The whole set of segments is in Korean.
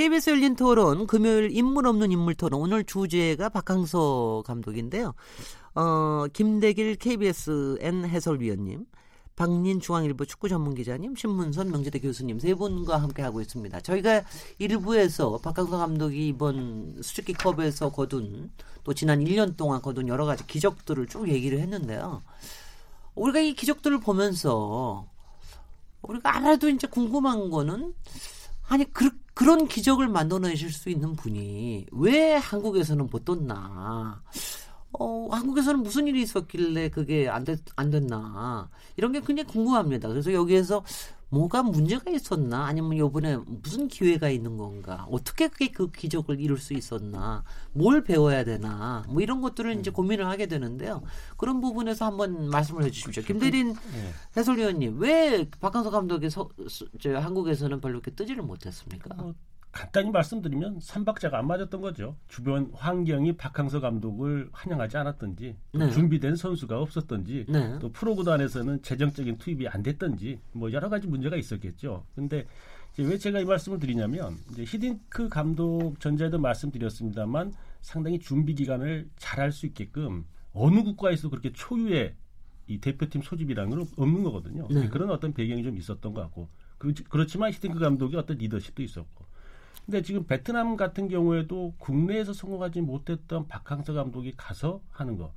KBS 열린 토론 금요일 인물 없는 인물 토론 오늘 주제가 박항서 감독인데요. 어, 김대길 KBSN 해설위원님, 박린 중앙일보 축구 전문 기자님, 신문선 명재대 교수님 세 분과 함께 하고 있습니다. 저희가 일부에서 박항서 감독이 이번 수직기컵에서 거둔 또 지난 1년 동안 거둔 여러 가지 기적들을 쭉 얘기를 했는데요. 우리가 이 기적들을 보면서 우리가 알아도 이제 궁금한 거는 아니 그, 그런 기적을 만들어내실 수 있는 분이 왜 한국에서는 못 떴나? 어, 한국에서는 무슨 일이 있었길래 그게 안, 됐, 안 됐나. 이런 게 굉장히 궁금합니다. 그래서 여기에서 뭐가 문제가 있었나? 아니면 요번에 무슨 기회가 있는 건가? 어떻게 그게 그 기적을 이룰 수 있었나? 뭘 배워야 되나? 뭐 이런 것들을 이제 고민을 하게 되는데요. 그런 부분에서 한번 말씀을 해 주십시오. 김대린 네. 해설위원님, 왜 박항서 감독이 서, 저, 한국에서는 별로 이렇게 뜨지를 못했습니까? 어, 간단히 말씀드리면 삼박자가 안 맞았던 거죠. 주변 환경이 박항서 감독을 환영하지 않았던지 네. 준비된 선수가 없었던지 네. 또 프로구단에서는 재정적인 투입이 안 됐던지 뭐 여러 가지 문제가 있었겠죠. 근데 왜 제가 이 말씀을 드리냐면 이제 히딩크 감독 전자에도 말씀드렸습니다만 상당히 준비 기간을 잘할 수 있게끔 어느 국가에서 그렇게 초유의 이 대표팀 소집이라는 건 없는 거거든요. 네. 그런 어떤 배경이 좀 있었던 것 같고 그렇지만 히딩크 감독이 어떤 리더십도 있었고 근데 지금 베트남 같은 경우에도 국내에서 성공하지 못했던 박항서 감독이 가서 하는 거.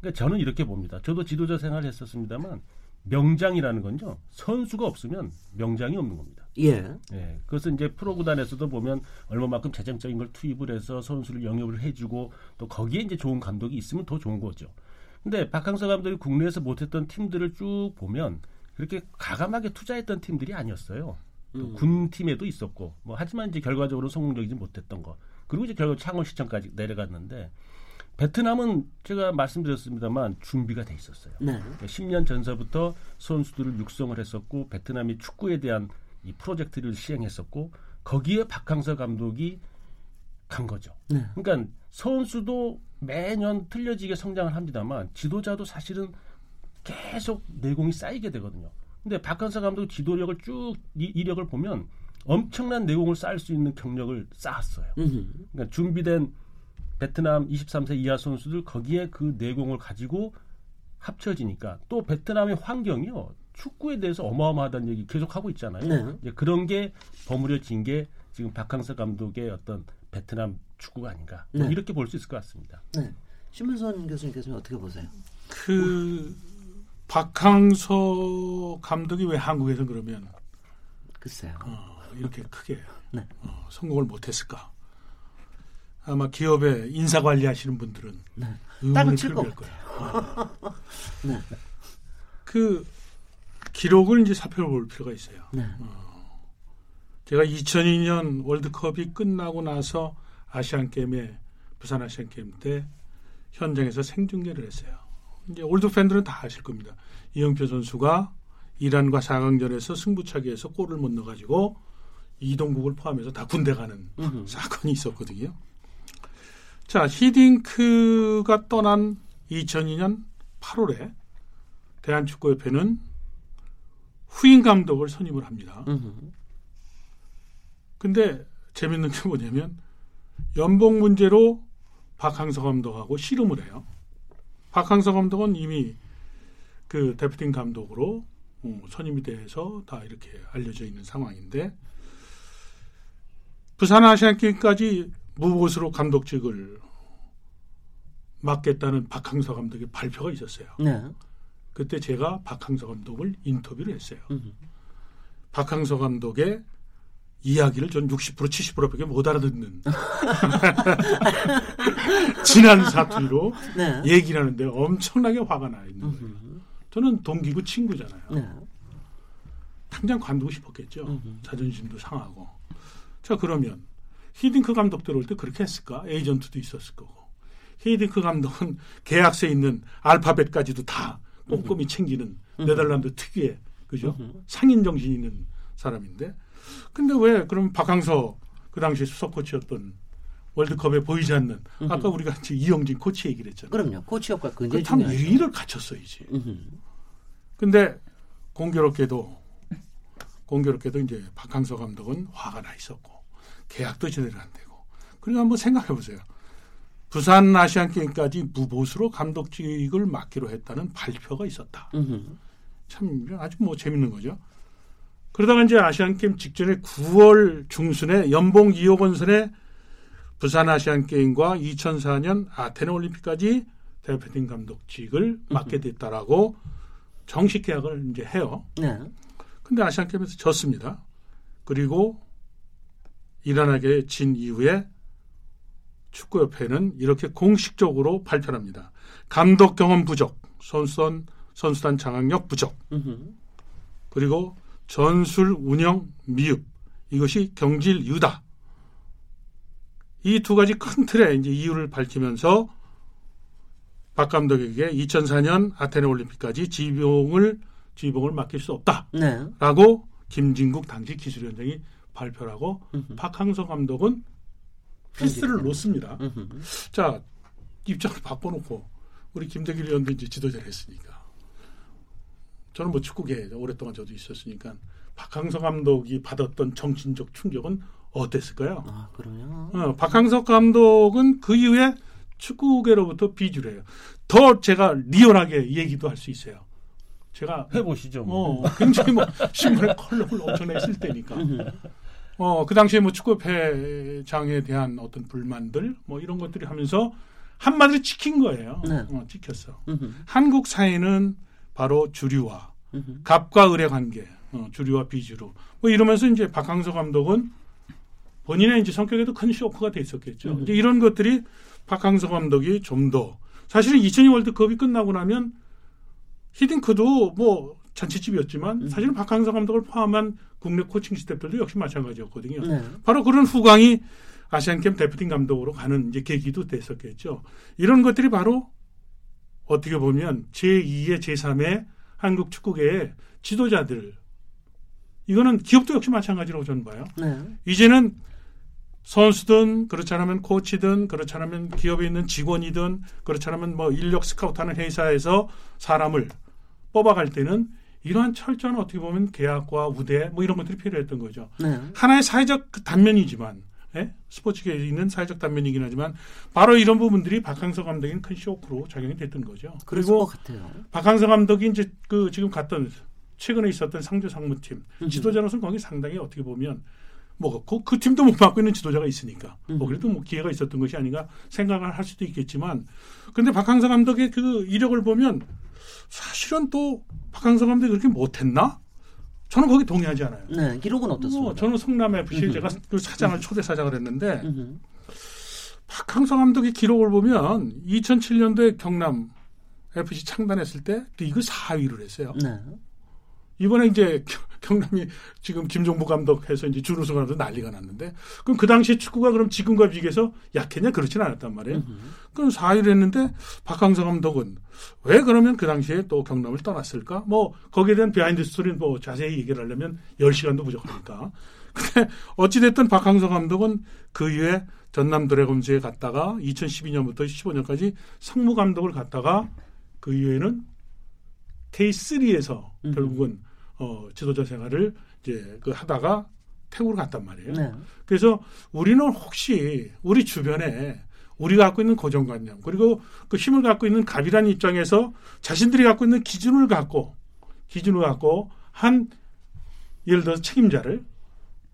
그러니까 저는 이렇게 봅니다. 저도 지도자 생활을 했었습니다만 명장이라는 건요. 선수가 없으면 명장이 없는 겁니다. 예. 예. 그것은 이제 프로 구단에서도 보면 얼마만큼 재정적인 걸 투입을 해서 선수를 영입을 해주고 또 거기에 이제 좋은 감독이 있으면 더 좋은 거죠. 근데 박항서 감독이 국내에서 못했던 팀들을 쭉 보면 그렇게 가감하게 투자했던 팀들이 아니었어요. 음. 군 팀에도 있었고 뭐 하지만 이제 결과적으로 성공적이지 못했던 거 그리고 이제 결국 창원시청까지 내려갔는데 베트남은 제가 말씀드렸습니다만 준비가 돼 있었어요. 네. 그러니까 10년 전서부터 선수들을 육성을 했었고 베트남이 축구에 대한 이 프로젝트를 시행했었고 거기에 박항서 감독이 간 거죠. 네. 그러니까 선수도 매년 틀려지게 성장을 합니다만 지도자도 사실은 계속 내공이 쌓이게 되거든요. 근데 박한사 감독 지도력을 쭉 이, 이력을 보면 엄청난 내공을 쌓을 수 있는 경력을 쌓았어요. 그러니까 준비된 베트남 23세 이하 선수들 거기에 그 내공을 가지고 합쳐지니까 또 베트남의 환경이요 축구에 대해서 어마어마하다는 얘기 계속 하고 있잖아요. 네. 이제 그런 게 버무려진 게 지금 박항서 감독의 어떤 베트남 축구가 아닌가 뭐 네. 이렇게 볼 수 있을 것 같습니다. 네. 신문선 교수님께서는 어떻게 보세요? 그 박항서 감독이 왜 한국에서 그러면 글쎄요. 어, 이렇게 크게 네. 어, 성공을 못했을까? 아마 기업에 인사 관리하시는 분들은 네. 의문을 필요할 거예요. 어. 네. 그 기록을 이제 살펴볼 필요가 있어요. 네. 어, 제가 2002년 월드컵이 끝나고 나서 아시안 게임에 부산 아시안 게임 때 현장에서 생중계를 했어요. 이제 올드 팬들은 다 아실 겁니다. 이영표 선수가 이란과 4강전에서 승부차기에서 골을 못 넣어가지고 이동국을 포함해서 다 군대 가는 으흠. 사건이 있었거든요. 자, 히딩크가 떠난 2002년 8월에 대한축구협회는 후임 감독을 선임을 합니다. 으흠. 근데 재밌는 게 뭐냐면 연봉 문제로 박항서 감독하고 씨름을 해요. 박항서 감독은 이미 그 대표팀 감독으로 어, 선임이 돼서 다 이렇게 알려져 있는 상황인데 부산 아시안 게임까지 무보수로 감독직을 맡겠다는 박항서 감독의 발표가 있었어요. 네. 그때 제가 박항서 감독을 인터뷰를 했어요. 음흠. 박항서 감독의 이야기를 전 60% 70%밖에 못 알아듣는 지난 사투리로 네. 얘기를 하는데 엄청나게 화가 나 있는 거예요. 저는 동기고 친구잖아요. 네. 당장 관두고 싶었겠죠. 으흠. 자존심도 상하고. 자 그러면 히딩크 감독 들어올 때 그렇게 했을까? 에이전트도 있었을 거고. 헤이딩크 감독은 계약서에 있는 알파벳까지도 다 꼼꼼히 챙기는 네덜란드 특유의 그죠 상인 정신 있는 사람인데 근데 왜 그럼 박항서 그 당시 수석 코치였던 월드컵에 보이지 않는 아까 우리가 이영진 코치 얘기를 했잖아요. 그럼요. 코치 역할 굉장히 참. 예의를 갖췄어야지. 근데 공교롭게도 공교롭게도 이제 박항서 감독은 화가 나 있었고 계약도 제대로 안 되고 그리고 한번 생각해 보세요. 부산 아시안 게임까지 무보수로 감독직을 맡기로 했다는 발표가 있었다. 음흠. 참 아주 뭐 재밌는 거죠. 그러다가 이제 아시안 게임 직전에 9월 중순에 연봉 2억 원 선에 부산 아시안 게임과 2004년 아테네 올림픽까지 대표팀 감독직을 맡게 됐다라고 정식 계약을 이제 해요. 네. 근데 아시안 게임에서 졌습니다. 그리고 이란에게 진 이후에 축구협회는 이렇게 공식적으로 발표합니다. 감독 경험 부족, 선수단 선수단 장악력 부족. 그리고 전술 운영 미흡 이것이 경질 유다. 이 두 가지 큰 틀의 이제 이유를 밝히면서 박 감독에게 2004년 아테네 올림픽까지 지봉을 지봉을 맡길 수 네. 없다라고 김진국 당시 기술위원장이 발표하고. 박항서 감독은 패스를 놓습니다. 자 입장을 바꿔놓고 우리 김대길 의원도 이제 지도자를 했으니까 저는 뭐 축구계에 오랫동안 저도 있었으니까 박항서 감독이 받았던 정신적 충격은 어땠을까요? 아, 그럼요. 어, 박항서 감독은 그 이후에 축구계로부터 비주를 해요. 더 제가 리얼하게 얘기도 할 수 있어요. 제가 해보시죠. 뭐. 어, 굉장히 뭐 신문에 컬럼을 엄청나게 쓸 때니까. 어, 그 당시에 뭐 축구협회장에 대한 어떤 불만들 뭐 이런 것들이 하면서 한마디로 찍힌 거예요. 네. 어, 찍혔어. 음흠. 한국 사회는 바로 주류와. 갑과 을의 관계, 어, 주류와 비주류. 뭐 이러면서 이제 박항서 감독은 본인의 이제 성격에도 큰 쇼크가 돼 있었겠죠. 음. 이제 이런 것들이 박항서 감독이 좀 더 사실은 2002 월드컵이 끝나고 나면 히딩크도 뭐 잔치집이었지만 음. 사실은 박항서 감독을 포함한 국내 코칭 스태프들도 역시 마찬가지였거든요. 네. 바로 그런 후광이 아시안캠 대표팀 감독으로 가는 이제 계기도 됐었겠죠. 이런 것들이 바로 어떻게 보면 제2의 제3의 한국 축구계의 지도자들 이거는 기업도 역시 마찬가지라고 저는 봐요. 네. 이제는 선수든 그렇지 않으면 코치든 그렇지 않으면 기업에 있는 직원이든 그렇지 않으면 뭐 인력 스카우트하는 회사에서 사람을 뽑아갈 때는 이러한 철저한 어떻게 보면 계약과 우대 뭐 이런 것들이 필요했던 거죠. 네. 하나의 사회적 그 단면이지만 예? 스포츠계에 있는 사회적 단면이긴 하지만 바로 이런 부분들이 박항서 감독에는 큰 쇼크로 작용이 됐던 거죠. 그리고. 박항서 감독이 이제 그 지금 갔던 최근에 있었던 상주 상무팀 음흠. 지도자로서는 거기 상당히 어떻게 보면 뭐 그, 그 팀도 못 맡고 있는 지도자가 있으니까 뭐 음흠. 그래도 뭐 기회가 있었던 것이 아닌가 생각을 할 수도 있겠지만 근데 박항서 감독의 그 이력을 보면 사실은 또 박항서 감독이 그렇게 못했나? 저는 거기 동의하지 않아요. 네. 기록은 어떻습니까? 뭐 저는 성남 FC. 제가 그 사장을 초대 사장을 했는데 음흠. 박항서 감독의 기록을 보면 2007년도에 경남 FC 창단했을 때 리그 4위를 했어요. 네. 이번에 이제 경남이 지금 김종부 감독해서 이제 준우승 하면서 난리가 났는데 그럼 그 당시에 축구가 그럼 지금과 비교해서 약했냐 그렇지는 않았단 말이에요. 그럼 4위를 했는데 박항서 감독은 왜 그러면 그 당시에 또 경남을 떠났을까? 뭐 거기에 대한 비하인드 스토리는 뭐 자세히 얘기를 하려면 10시간도 부족하니까. 근데 어찌됐든 박항서 감독은 그 이후에 전남 드래곤즈에 갔다가 2012년부터 15년까지 상무 감독을 갔다가 그 이후에는 K3에서 음흠. 결국은 어, 지도자 생활을 이제 그 하다가 태국으로 갔단 말이에요. 네. 그래서 우리는 혹시 우리 주변에 우리가 갖고 있는 고정관념 그리고 그 힘을 갖고 있는 갑이라는 입장에서 자신들이 갖고 있는 기준을 갖고 기준을 갖고 한 예를 들어서 책임자를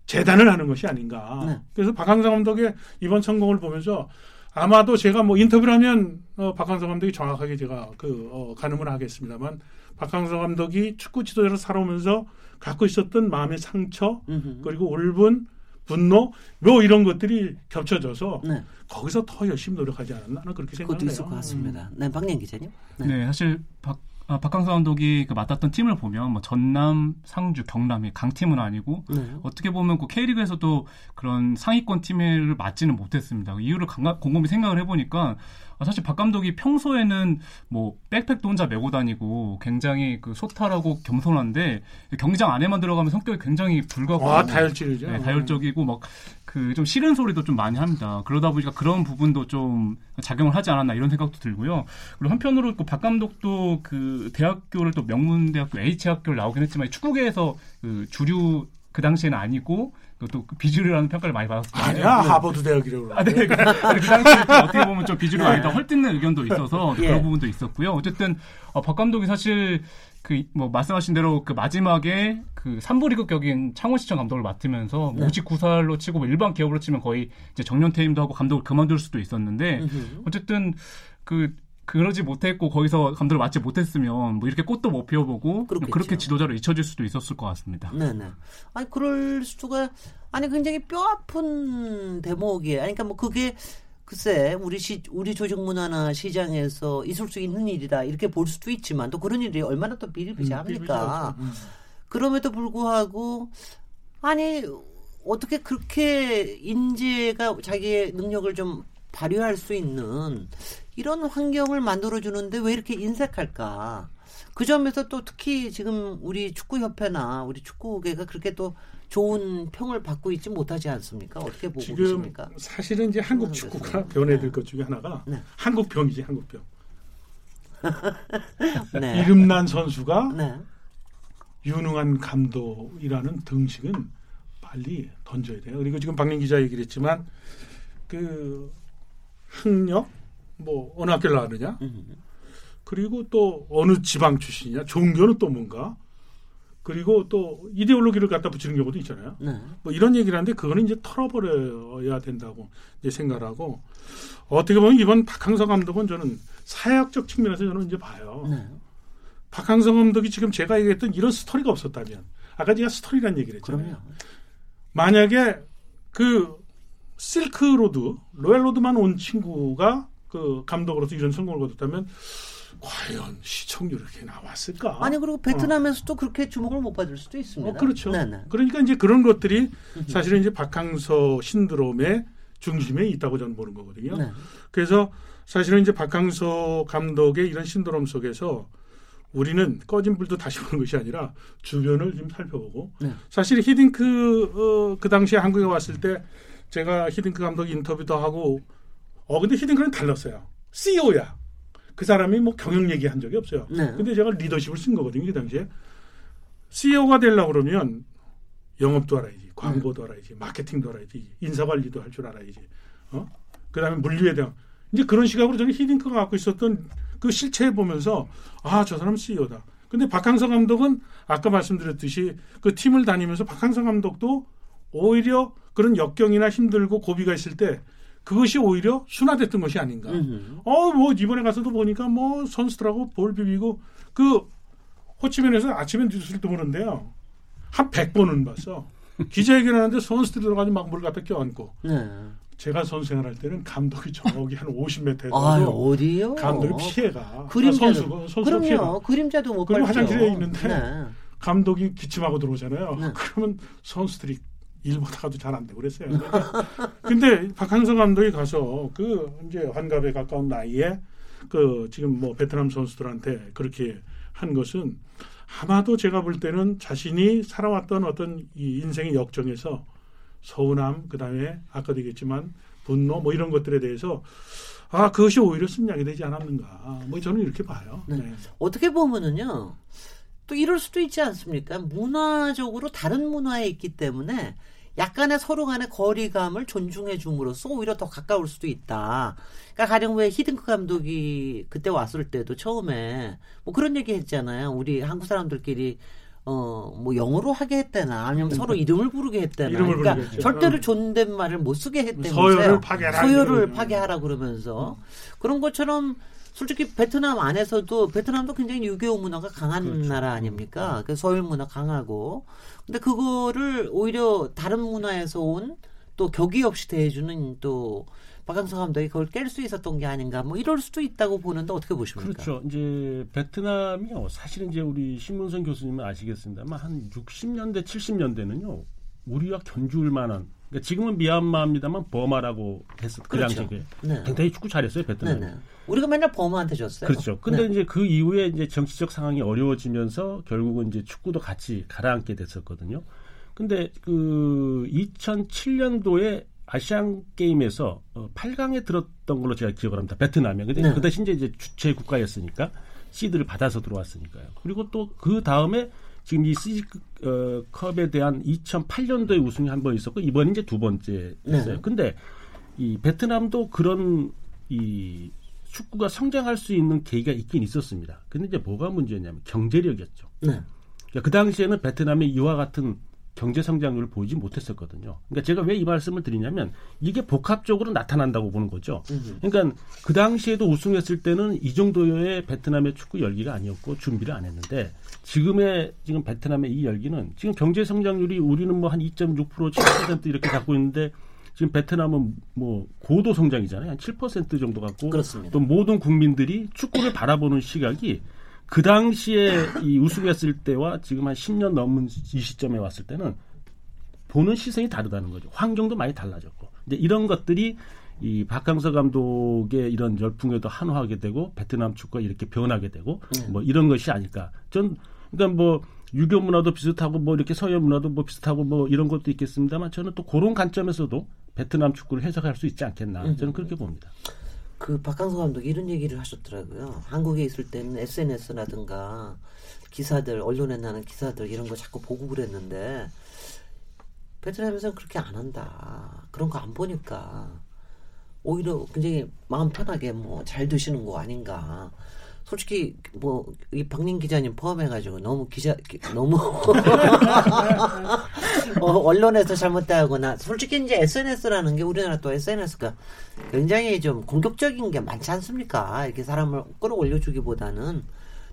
재단을 하는 것이 아닌가. 네. 그래서 박항서 감독의 이번 성공을 보면서 아마도 제가 뭐 인터뷰를 하면 어, 박항서 감독이 정확하게 제가 그 어, 가늠을 하겠습니다만 박항서 감독이 축구 지도자로 살아오면서 갖고 있었던 마음의 상처 음흠. 그리고 울분, 분노, 뭐 이런 것들이 겹쳐져서 네. 거기서 더 열심히 노력하지 않았나 그렇게 그것도 생각해요. 있을 것 같습니다. 네, 박년 기자님. 네. 네, 사실 박 아, 박항서 감독이 그 맡았던 팀을 보면 뭐 전남, 상주, 경남이 강팀은 아니고 네. 어떻게 보면 그 K리그에서도 그런 상위권 팀을 맡지는 못했습니다. 그 이유를 곰곰이 생각을 해보니까 아, 사실 박 감독이 평소에는 뭐 백팩도 혼자 메고 다니고 굉장히 그 소탈하고 겸손한데 경기장 안에만 들어가면 성격이 굉장히 불가고 아, 다혈질이죠. 네, 다혈적이고 막 그 좀 싫은 소리도 좀 많이 합니다. 그러다 보니까 그런 부분도 좀 작용을 하지 않았나 이런 생각도 들고요. 그리고 한편으로 그 박 감독도 그 대학교를 또 명문대학교 H학교를 나오긴 했지만 축구계에서 그 주류 그 당시에는 아니고 또 비주류라는 평가를 많이 받았어요. 아니야 네. 하버드 대학이라고. 아, 네. 그, 그 당시에 어떻게 보면 좀 비주류가 아니다 헐뜯는 의견도 있어서 예. 그런 부분도 있었고요. 어쨌든 어, 박 감독이 사실 그뭐 말씀하신 대로 그 마지막에 그 3부 리그 격인 창원시청 감독을 맡으면서 네. 59살로 치고 뭐 일반 기업으로 치면 거의 이제 정년 퇴임도 하고 감독을 그만둘 수도 있었는데 어쨌든 그 그러지 못했고 거기서 감독을 맡지 못했으면 뭐 이렇게 꽃도 못 피워보고 그렇겠죠. 그렇게 지도자로 잊혀질 수도 있었을 것 같습니다. 네네. 아니 그럴 수가 아니 굉장히 뼈 아픈 대목이에요. 아니, 그러니까 뭐 그게 글쎄 우리 시 우리 조직 문화나 시장에서 있을 수 있는 일이다 이렇게 볼 수도 있지만 또 그런 일이 얼마나 또 비일비재합니까? 음, 음. 그럼에도 불구하고 아니 어떻게 그렇게 인재가 자기의 능력을 좀 발휘할 수 있는 이런 환경을 만들어 주는데 왜 이렇게 인색할까? 그 점에서 또 특히 지금 우리 축구협회나 우리 축구계가 그렇게 또 좋은 평을 받고 있지 못하지 않습니까? 어떻게 보고 지금 계십니까? 사실은 이제 한국 축구가 변해야 될 것 중에 하나가 네. 한국병이지 한국병. 네. 이름난 선수가 네. 유능한 감독이라는 등식은 빨리 던져야 돼요. 그리고 지금 박민 기자 얘기를 했지만 그 학력 뭐 어느 학교를 나왔느냐 그리고 또 어느 지방 출신이냐 종교는 또 뭔가 그리고 또 이데올로기를 갖다 붙이는 경우도 있잖아요. 네. 뭐 이런 얘기를 하는데 그거는 이제 털어버려야 된다고 이제 생각을 하고 어떻게 보면 이번 박항서 감독은 저는 사회학적 측면에서 저는 이제 봐요. 네. 박항서 감독이 지금 제가 얘기했던 이런 스토리가 없었다면 아까 제가 스토리란 얘기를 했잖아요. 그럼요. 만약에 그 실크로드 로얄로드만 온 친구가 그 감독으로서 이런 성공을 거뒀다면 과연 시청률이 이렇게 나왔을까? 아니 그리고 베트남에서도 어. 그렇게 주목을 못 받을 수도 있습니다. 어, 그렇죠. 네네. 그러니까 이제 그런 것들이 사실은 이제 박항서 신드롬의 중심에 있다고 저는 보는 거거든요. 네. 그래서 사실은 이제 박항서 감독의 이런 신드롬 속에서 우리는 꺼진 불도 다시 보는 것이 아니라 주변을 좀 살펴보고 네. 사실 히딩크 어, 그 당시에 한국에 왔을 때 제가 히딩크 감독 인터뷰도 하고 어 근데 히딩크는 달랐어요. CEO야. 그 사람이 뭐 경영 얘기한 적이 없어요. 네. 근데 제가 리더십을 쓴 거거든요, 그 당시에. CEO가 되려고 그러면 영업도 알아야지, 광고도 네. 알아야지, 마케팅도 알아야지, 인사관리도 할 줄 알아야지. 어? 그 다음에 물류에 대한. 이제 그런 시각으로 저는 히딩크가 갖고 있었던 그 실체 보면서 아, 저 사람 CEO다. 근데 박항서 감독은 아까 말씀드렸듯이 그 팀을 다니면서 박항서 감독도 오히려 그런 역경이나 힘들고 고비가 있을 때 그것이 오히려 순화됐던 것이 아닌가. 어, 뭐, 이번에 가서도 보니까 뭐, 선수들하고 볼 비비고, 그, 호치민에서 아침에 뉴스를 보는데요. 한 100번은 봤어. 기자회견 하는데 선수들 들어가서 막물 갖다 껴안고. 네. 제가 선수 생활할 때는 감독이 저기 한 50m에 아, 어디요? 감독이 피해가. 그림자 아, 선수, 선수 그럼요. 피해가. 그림자도 못 그리고 화장실에 있는데 네. 감독이 기침하고 들어오잖아요. 네. 그러면 선수들이 일보다도 잘 안 되고 그랬어요. 근데 박항서 감독이 가서 그 이제 환갑에 가까운 나이에 그 지금 뭐 베트남 선수들한테 그렇게 한 것은 아마도 제가 볼 때는 자신이 살아왔던 어떤 이 인생의 역정에서 서운함 그다음에 아까도 얘기했지만 분노 뭐 이런 것들에 대해서 아 그것이 오히려 승량이 되지 않았는가 뭐 저는 이렇게 봐요. 네. 네. 어떻게 보면은요 또 이럴 수도 있지 않습니까? 문화적으로 다른 문화에 있기 때문에 약간의 서로 간의 거리감을 존중해 줌으로써 오히려 더 가까울 수도 있다. 그러니까 가령 왜 히든크 감독이 그때 왔을 때도 처음에 뭐 그런 얘기 했잖아요. 우리 한국 사람들끼리 어, 뭐 영어로 하게 했대나 아니면 음. 서로 이름을 부르게 했대나. 이름을 그러니까 부르겠죠. 절대로 음. 존댓말을 못 쓰게 했대면서 서열을 파괴하라. 서열을 파괴하라 그러면서 음. 그런 것처럼 솔직히 베트남 안에서도 베트남도 굉장히 유교 문화가 강한 그렇죠. 나라 아닙니까? 그 서열 문화 강하고 근데 그거를 오히려 다른 문화에서 온 또 격이 없이 대해주는 또 박항서 감독이 그걸 깰 수 있었던 게 아닌가 뭐 이럴 수도 있다고 보는데 어떻게 보십니까? 그렇죠. 이제 베트남이요. 사실은 이제 우리 신문선 교수님은 아시겠습니다만 한 60년대 70년대는요. 우리와 견줄 만한 그러니까 지금은 미얀마입니다만 버마라고 했었 그 그렇죠. 당시에 네. 굉장히 축구 잘했어요 베트남. 네, 네. 우리가 맨날 버마한테 졌어요. 그렇죠. 근데 네. 이제 그 이후에 이제 정치적 상황이 어려워지면서 결국은 이제 축구도 같이 가라앉게 됐었거든요. 근데 그 2007년도에 아시안 게임에서 어, 8강에 들었던 걸로 제가 기억을 합니다. 베트남이. 근데 네. 그 대신 이제 주최 국가였으니까 시드를 받아서 들어왔으니까요. 그리고 또 그 다음에 지금 이 시즈 어, 컵에 대한 2008년도에 우승이 한 번 있었고 이번 이제 두 번째 됐어요. 네. 근데 이 베트남도 그런 이 축구가 성장할 수 있는 계기가 있긴 있었습니다. 근데 이제 뭐가 문제냐면 경제력이었죠. 네. 그러니까 그 당시에는 베트남의 이와 같은 경제 성장률을 보이지 못했었거든요. 그러니까 제가 왜 이 말씀을 드리냐면 이게 복합적으로 나타난다고 보는 거죠. 그러니까 그 당시에도 우승했을 때는 이 정도의 베트남의 축구 열기가 아니었고 준비를 안 했는데 지금의 지금 베트남의 이 열기는 지금 경제 성장률이 우리는 뭐 한 2.6% 7% 이렇게 갖고 있는데 지금 베트남은 뭐 고도 성장이잖아요. 한 7% 정도 갖고 그렇습니다. 또 모든 국민들이 축구를 바라보는 시각이 그 당시에 이 우승했을 때와 지금 한 10년 넘은 이 시점에 왔을 때는 보는 시선이 다르다는 거죠. 환경도 많이 달라졌고. 이제 이런 것들이 이 박항서 감독의 이런 열풍에도 한화하게 되고 베트남 축구가 이렇게 변하게 되고 네. 뭐 이런 것이 아닐까. 전 그러니까 뭐 유교 문화도 비슷하고 뭐 이렇게 서양 문화도 뭐 비슷하고 뭐 이런 것도 있겠습니다만 저는 또 그런 관점에서도 베트남 축구를 해석할 수 있지 않겠나 저는 그렇게 봅니다. 그 박항서 감독이 이런 얘기를 하셨더라고요. 한국에 있을 때는 SNS라든가 기사들 언론에 나는 기사들 이런 거 자꾸 보고 그랬는데 베트남에서는 그렇게 안 한다. 그런 거 안 보니까 오히려 굉장히 마음 편하게 뭐 잘 드시는 거 아닌가. 솔직히 뭐 이 박민 기자님 포함해가지고 너무 기자 너무 어, 언론에서 잘못되거나 솔직히 이제 SNS라는 게 우리나라 또 SNS가 굉장히 좀 공격적인 게 많지 않습니까? 이렇게 사람을 끌어올려주기보다는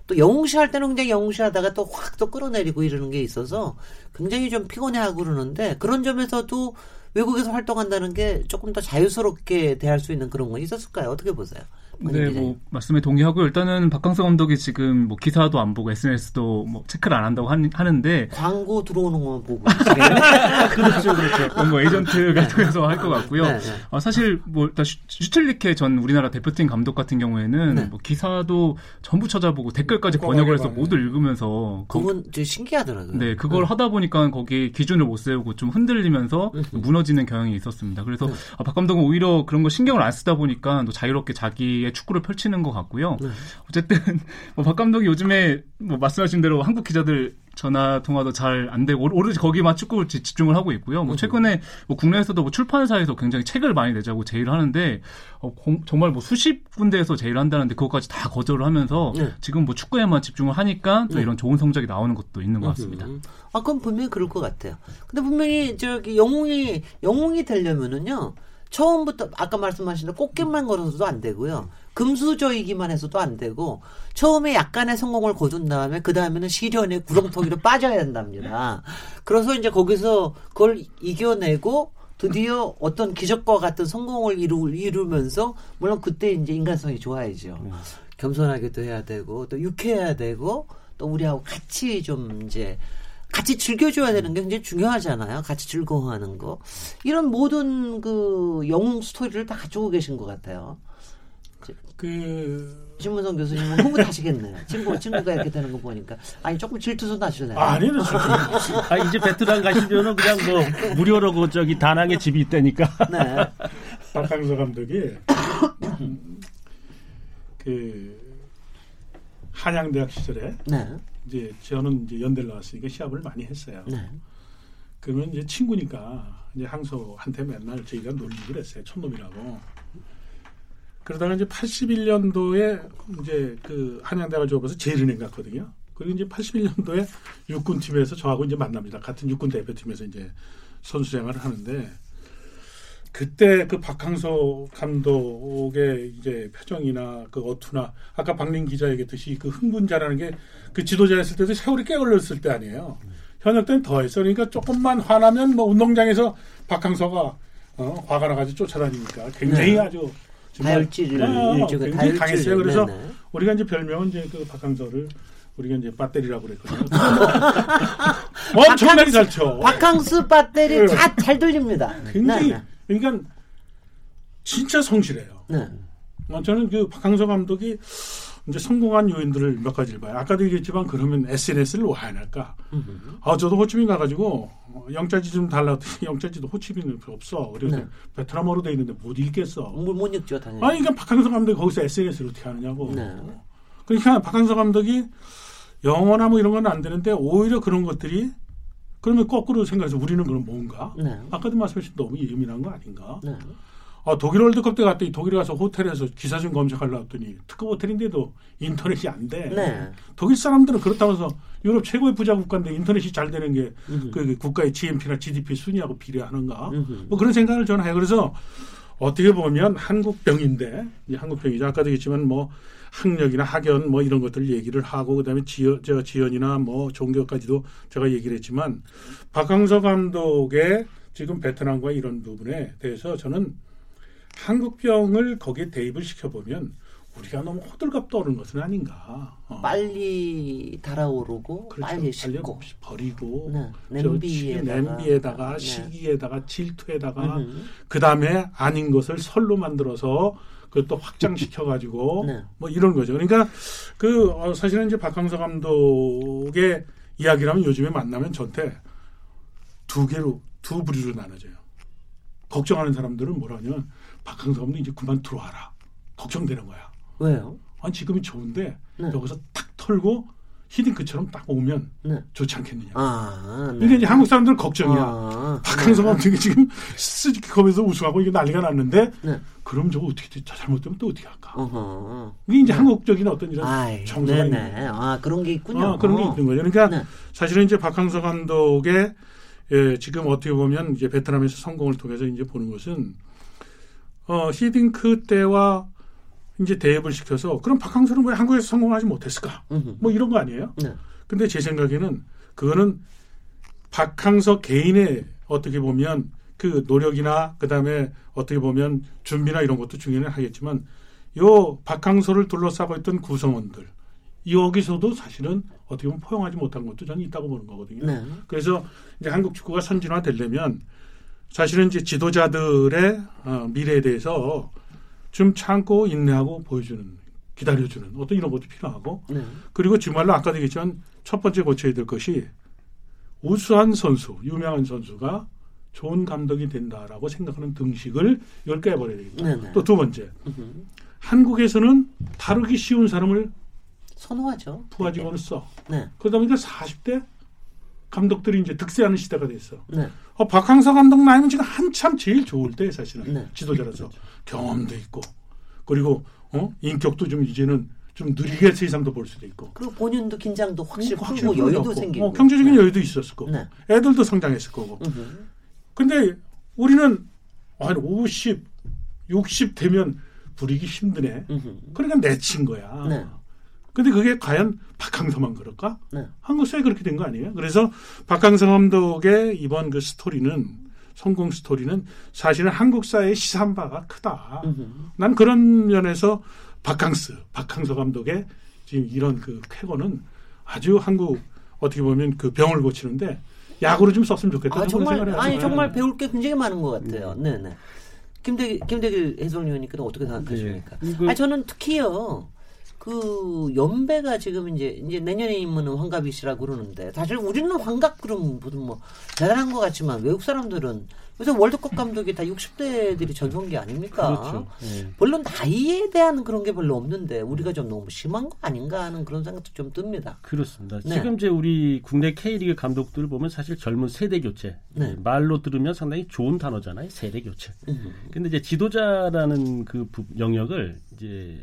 또 영웅시할 때는 굉장히 영웅시하다가 또 확 또 끌어내리고 이러는 게 있어서 굉장히 좀 피곤해하고 그러는데 그런 점에서도 외국에서 활동한다는 게 조금 더 자유스럽게 대할 수 있는 그런 건 있었을까요? 어떻게 보세요? 네, 뭐 말씀에 동의하고 일단은 박강서 감독이 지금 뭐 기사도 안 보고 SNS도 뭐 체크를 안 한다고 하는 데 광고 들어오는 것만 보고 그렇죠, 그렇죠. 뭐 에이전트 같은 데서 할 것 같고요. 네, 네. 어, 사실 뭐 일단 슈틸리케 전 우리나라 대표팀 감독 같은 경우에는 네. 뭐 기사도 전부 찾아보고 댓글까지 번역을 해서 모두 읽으면서 그건 좀 신기하더라고요. 네, 그걸 네. 하다 보니까 거기 기준을 못 세우고 좀 흔들리면서 무너지는 경향이 있었습니다. 그래서 네. 아, 박 감독은 오히려 그런 거 신경을 안 쓰다 보니까 또 자유롭게 자기 의 축구를 펼치는 것 같고요. 네. 어쨌든 뭐 박 감독이 요즘에 뭐 말씀하신 대로 한국 기자들 전화 통화도 잘 안 되고 오로지 거기만 축구를 집중을 하고 있고요. 뭐 최근에 뭐 국내에서도 뭐 출판사에서 굉장히 책을 많이 내자고 제의를 하는데 어, 공, 정말 뭐 수십 군데에서 제의를 한다는데 그것까지 다 거절을 하면서 네. 지금 뭐 축구에만 집중을 하니까 또 네. 이런 좋은 성적이 나오는 것도 있는 것 같습니다. 음. 아 그럼 분명히 그럴 것 같아요. 근데 분명히 저기 영웅이 영웅이 되려면은요. 처음부터 아까 말씀하신 대로 꽃길만 걸어서도 안 되고요. 금수저이기만 해서도 안 되고 처음에 약간의 성공을 거둔 다음에 그 다음에는 시련의 구렁텅이로 빠져야 된답니다. 그래서 이제 거기서 그걸 이겨내고 드디어 어떤 기적과 같은 성공을 이루, 이루면서 물론 그때 이제 인간성이 좋아야죠. 음. 겸손하게도 해야 되고 또 유쾌해야 되고 또 우리하고 같이 좀 이제 같이 즐겨줘야 되는 게 굉장히 중요하잖아요. 같이 즐거워하는 거. 이런 모든 그 영웅 스토리를 다 가지고 계신 것 같아요. 그 신문성 교수님은 흐뭇하시겠네요. 친구 친구가 이렇게 되는 거 보니까 아니 조금 질투도 나실래요? 아니요, 아 이제 베트남 가시면은 그냥 뭐 무료로 그 저기 다낭에 집이 있다니까. 네. 박항서 감독이 그 한양대학 시절에 네. 이제 저는 이제 연대를 나왔으니까 시합을 많이 했어요. 네. 그러면 이제 친구니까 이제 항소한테 맨날 저희가 놀리고 그랬어요. 촌놈이라고. 그러다가 이제 81년도에 이제 그 한양대가 졸업해서 제일은행 갔거든요. 그리고 이제 81년도에 육군 팀에서 저하고 이제 만납니다. 같은 육군 대표팀에서 이제 선수 생활을 하는데 그때 그 박항서 감독의 이제 표정이나 그 어투나 아까 박린 기자 얘기했듯이 그 흥분자라는 게 그 지도자였을 때도 세월이 꽤 걸렸을 때 아니에요. 현역 때는 더했어. 그러니까 조금만 화나면 뭐 운동장에서 박항서가 어, 화가 나가지고 쫓아다니니까 굉장히 네. 아주 정말 다혈질 어, 일종의 굉장히 다혈질. 강했어요. 그래서 네네. 우리가 이제 별명은 이제 그 박항서를 우리가 이제 배터리라고 그랬거든요. 엄청나게 잘 쳐. 바캉스 배터리 네. 다잘 들립니다. 굉장히 네, 그러니까 진짜 성실해요. 네. 어, 저는 그 박항서 감독이 이제 성공한 요인들을 몇 가지를 봐요. 아까도 얘기했지만 그러면 SNS를 왜 안 할까? 음. 아, 저도 호치민 가가지고 어, 영자지 좀 달라더니 영자지도 호치민은 없어. 그래서 네. 베트남어로 돼 있는데 못 읽겠어. 뭘못 읽죠 당연히. 아니, 그러니까 박항서 감독이 거기서 SNS를 어떻게 하느냐고. 네. 그러니까 박항서 감독이 영어나 뭐 이런 건 안 되는데 오히려 그런 것들이 그러면 거꾸로 생각해서 우리는 그럼 뭔가? 네. 아까도 말씀하신 너무 예민한 거 아닌가? 네. 아, 독일 월드컵 때 갔더니 독일에 가서 호텔에서 기사 좀 검색하려고 했더니 특급 호텔인데도 인터넷이 안 돼. 네. 독일 사람들은 그렇다면서 유럽 최고의 부자 국가인데 인터넷이 잘 되는 게 음흠. 그 국가의 GNP나 GDP 순위하고 비례하는가? 음흠. 뭐 그런 생각을 저는 해요. 그래서 어떻게 보면 한국병인데 이 한국병이죠. 아까도 얘기했지만 뭐 학력이나 학연 뭐 이런 것들 얘기를 하고 그다음에 지연, 저 지연이나 뭐 종교까지도 제가 얘기를 했지만 박항서 감독의 지금 베트남과 이런 부분에 대해서 저는 한국병을 거기에 대입을 시켜보면 우리가 너무 호들갑 떠오르는 것은 아닌가. 어. 빨리 달아오르고 그렇죠. 빨리. 없이 버리고 네. 저 냄비에다가. 냄비에다가 네. 시기에다가 질투에다가. 그 다음에 아닌 것을 설로 만들어서 그것도 확장시켜 가지고 네. 뭐 이런 거죠. 그러니까 그 어, 사실은 이제 박항서 감독의 이야기라면 요즘에 만나면 전태 두 개로 두 부류로 나눠져요. 걱정하는 사람들은 뭐라냐면 박항서 감독 이제 그만 들어와라. 걱정되는 거야. 왜요? 아니 지금이 좋은데 네. 여기서 탁 털고 히딩크처럼 딱 오면 네. 좋지 않겠느냐. 아, 네. 그러니까 이제 한국 사람들은 걱정이야. 아, 박항서 네. 감독이 지금 스즈키컵에서 우승하고 이게 난리가 났는데 네. 그럼 저거 어떻게 돼? 저 잘못되면 또 어떻게 할까? 어허. 이게 이제 한국적인 어떤 이런 아이, 정서가 있는. 아, 그런 게 있군요. 어, 그런 게 있는 거죠. 그러니까 네. 사실은 이제 박항서 감독의 예, 지금 어떻게 보면 이제 베트남에서 성공을 통해서 이제 보는 것은 어, 히딩크 때와 이제 대입을 시켜서 그럼 박항서는 왜 한국에서 성공하지 못했을까? 음흠. 뭐 이런 거 아니에요? 네. 근데 제 생각에는 그거는 박항서 개인의 어떻게 보면 그 노력이나 그다음에 어떻게 보면 준비나 이런 것도 중요는 하겠지만 요 박항서를 둘러싸고 있던 구성원들 여기서도 사실은 어떻게 보면 포용하지 못한 것도 저는 있다고 보는 거거든요. 네. 그래서 이제 한국 축구가 선진화 되려면 사실은 이제 지도자들의 어, 미래에 대해서 좀 참고 인내하고 보여주는 기다려주는 어떤 이런 것도 필요하고 네. 그리고 정말로 아까도 얘기했지만 첫 번째 고쳐야 될 것이 우수한 선수, 유명한 선수가 좋은 감독이 된다라고 생각하는 등식을 이걸 깨버려야 되겠다. 네네. 또두 번째. 한국에서는 다루기 쉬운 사람을 선호하죠. 부하직원을 써. 네. 그러다 보니까 40대 감독들이 이제 득세하는 시대가 됐어. 네. 어, 박항서 감독 나이는 지금 한참 제일 좋을 때 사실은 네. 지도자라서 경험도 있고 그리고 어? 인격도 좀 이제는 좀 느리게 세상도 볼 수도 있고 그리고 본인도 긴장도 확실히 어, 풀고 풀어졌고, 여유도 생기고. 어, 경제적인 네. 여유도 있었을 거고 네. 애들도 성장했을 거고 음흠. 근데 우리는 한 50, 60 되면 부리기 힘드네. 음흠. 그러니까 내친 거야. 네. 근데 그게 과연 박항서만 그럴까? 네. 한국사에 그렇게 된 거 아니에요? 그래서 박항서 감독의 이번 그 스토리는 성공 스토리는 사실은 한국사의 시산 바가 크다. 음흠. 난 그런 면에서 박항스, 박항서 감독의 지금 이런 그 쾌거는 아주 한국 어떻게 보면 그 병을 고치는데 약으로 좀 썼으면 좋겠다. 아, 정말 생각을 아니 해요. 정말 배울 게 굉장히 많은 것 같아요. 네, 네. 김대 김대길 해설위원님께는 어떻게 생각하십니까? 네. 아니 저는 특히요. 그 연배가 지금 이제 이제 내년에 임무는 환갑이 시라고 그러는데 사실 우리는 환갑 그럼 무슨 뭐 대단한 것 같지만 외국 사람들은 요새 월드컵 감독이 다 60대들이 전성기 아닙니까? 그렇죠. 예. 물론 나이에 대한 그런 게 별로 없는데 우리가 좀 너무 심한 거 아닌가 하는 그런 생각도 좀 듭니다. 그렇습니다. 네. 지금 이제 우리 국내 K리그 감독들 보면 사실 젊은 세대 교체 네. 말로 들으면 상당히 좋은 단어잖아요. 세대 교체. 음. 근데 이제 지도자라는 그 부- 영역을 이제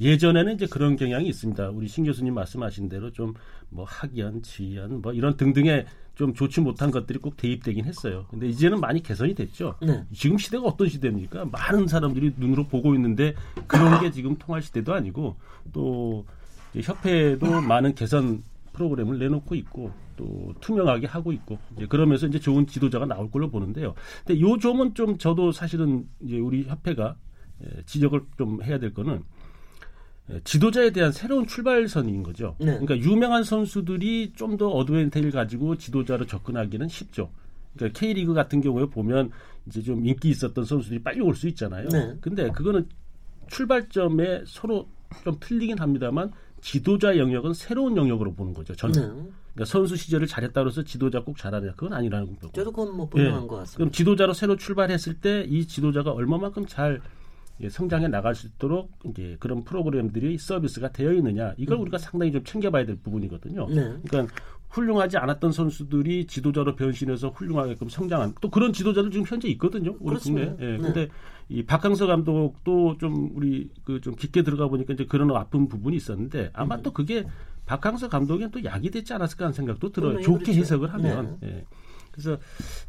예전에는 이제 그런 경향이 있습니다. 우리 신 교수님 말씀하신 대로 좀 뭐 학연, 지연 뭐 이런 등등의 좀 좋지 못한 것들이 꼭 대입되긴 했어요. 근데 이제는 많이 개선이 됐죠. 네. 지금 시대가 어떤 시대입니까? 많은 사람들이 눈으로 보고 있는데 그런 게 지금 통할 시대도 아니고 또 이제 협회도 많은 개선 프로그램을 내놓고 있고 또 투명하게 하고 있고 이제 그러면서 이제 좋은 지도자가 나올 걸로 보는데요. 근데 요 점은 좀 저도 사실은 이제 우리 협회가 예, 지적을 좀 해야 될 거는 예, 지도자에 대한 새로운 출발선인 거죠. 네. 그러니까 유명한 선수들이 좀 더 어드밴테이를 가지고 지도자로 접근하기는 쉽죠. 그러니까 K리그 같은 경우에 보면 이제 좀 인기 있었던 선수들이 빨리 올 수 있잖아요. 네. 근데 그거는 출발점에 서로 좀 틀리긴 합니다만 지도자 영역은 새로운 영역으로 보는 거죠. 저는. 네. 그러니까 선수 시절을 잘했다고 해서 지도자 꼭 잘하냐 그건 아니라는 거고. 저도 그건 뭐 분명한 예. 것 같습니다. 그럼 지도자로 새로 출발했을 때 이 지도자가 얼마만큼 잘 성장해 나갈 수 있도록 이제 그런 프로그램들이 서비스가 되어 있느냐 이걸 음. 우리가 상당히 좀 챙겨봐야 될 부분이거든요. 네. 그러니까 훌륭하지 않았던 선수들이 지도자로 변신해서 훌륭하게끔 성장한 또 그런 지도자들 지금 현재 있거든요. 우리 국내에. 예. 네. 근데 이 박항서 감독도 좀 우리 그 좀 깊게 들어가 보니까 이제 그런 아픈 부분이 있었는데 아마 음. 또 그게 박항서 감독에 또 약이 되지 않았을까 하는 생각도 들어요. 좋게 그렇죠. 해석을 하면. 네. 예. 그래서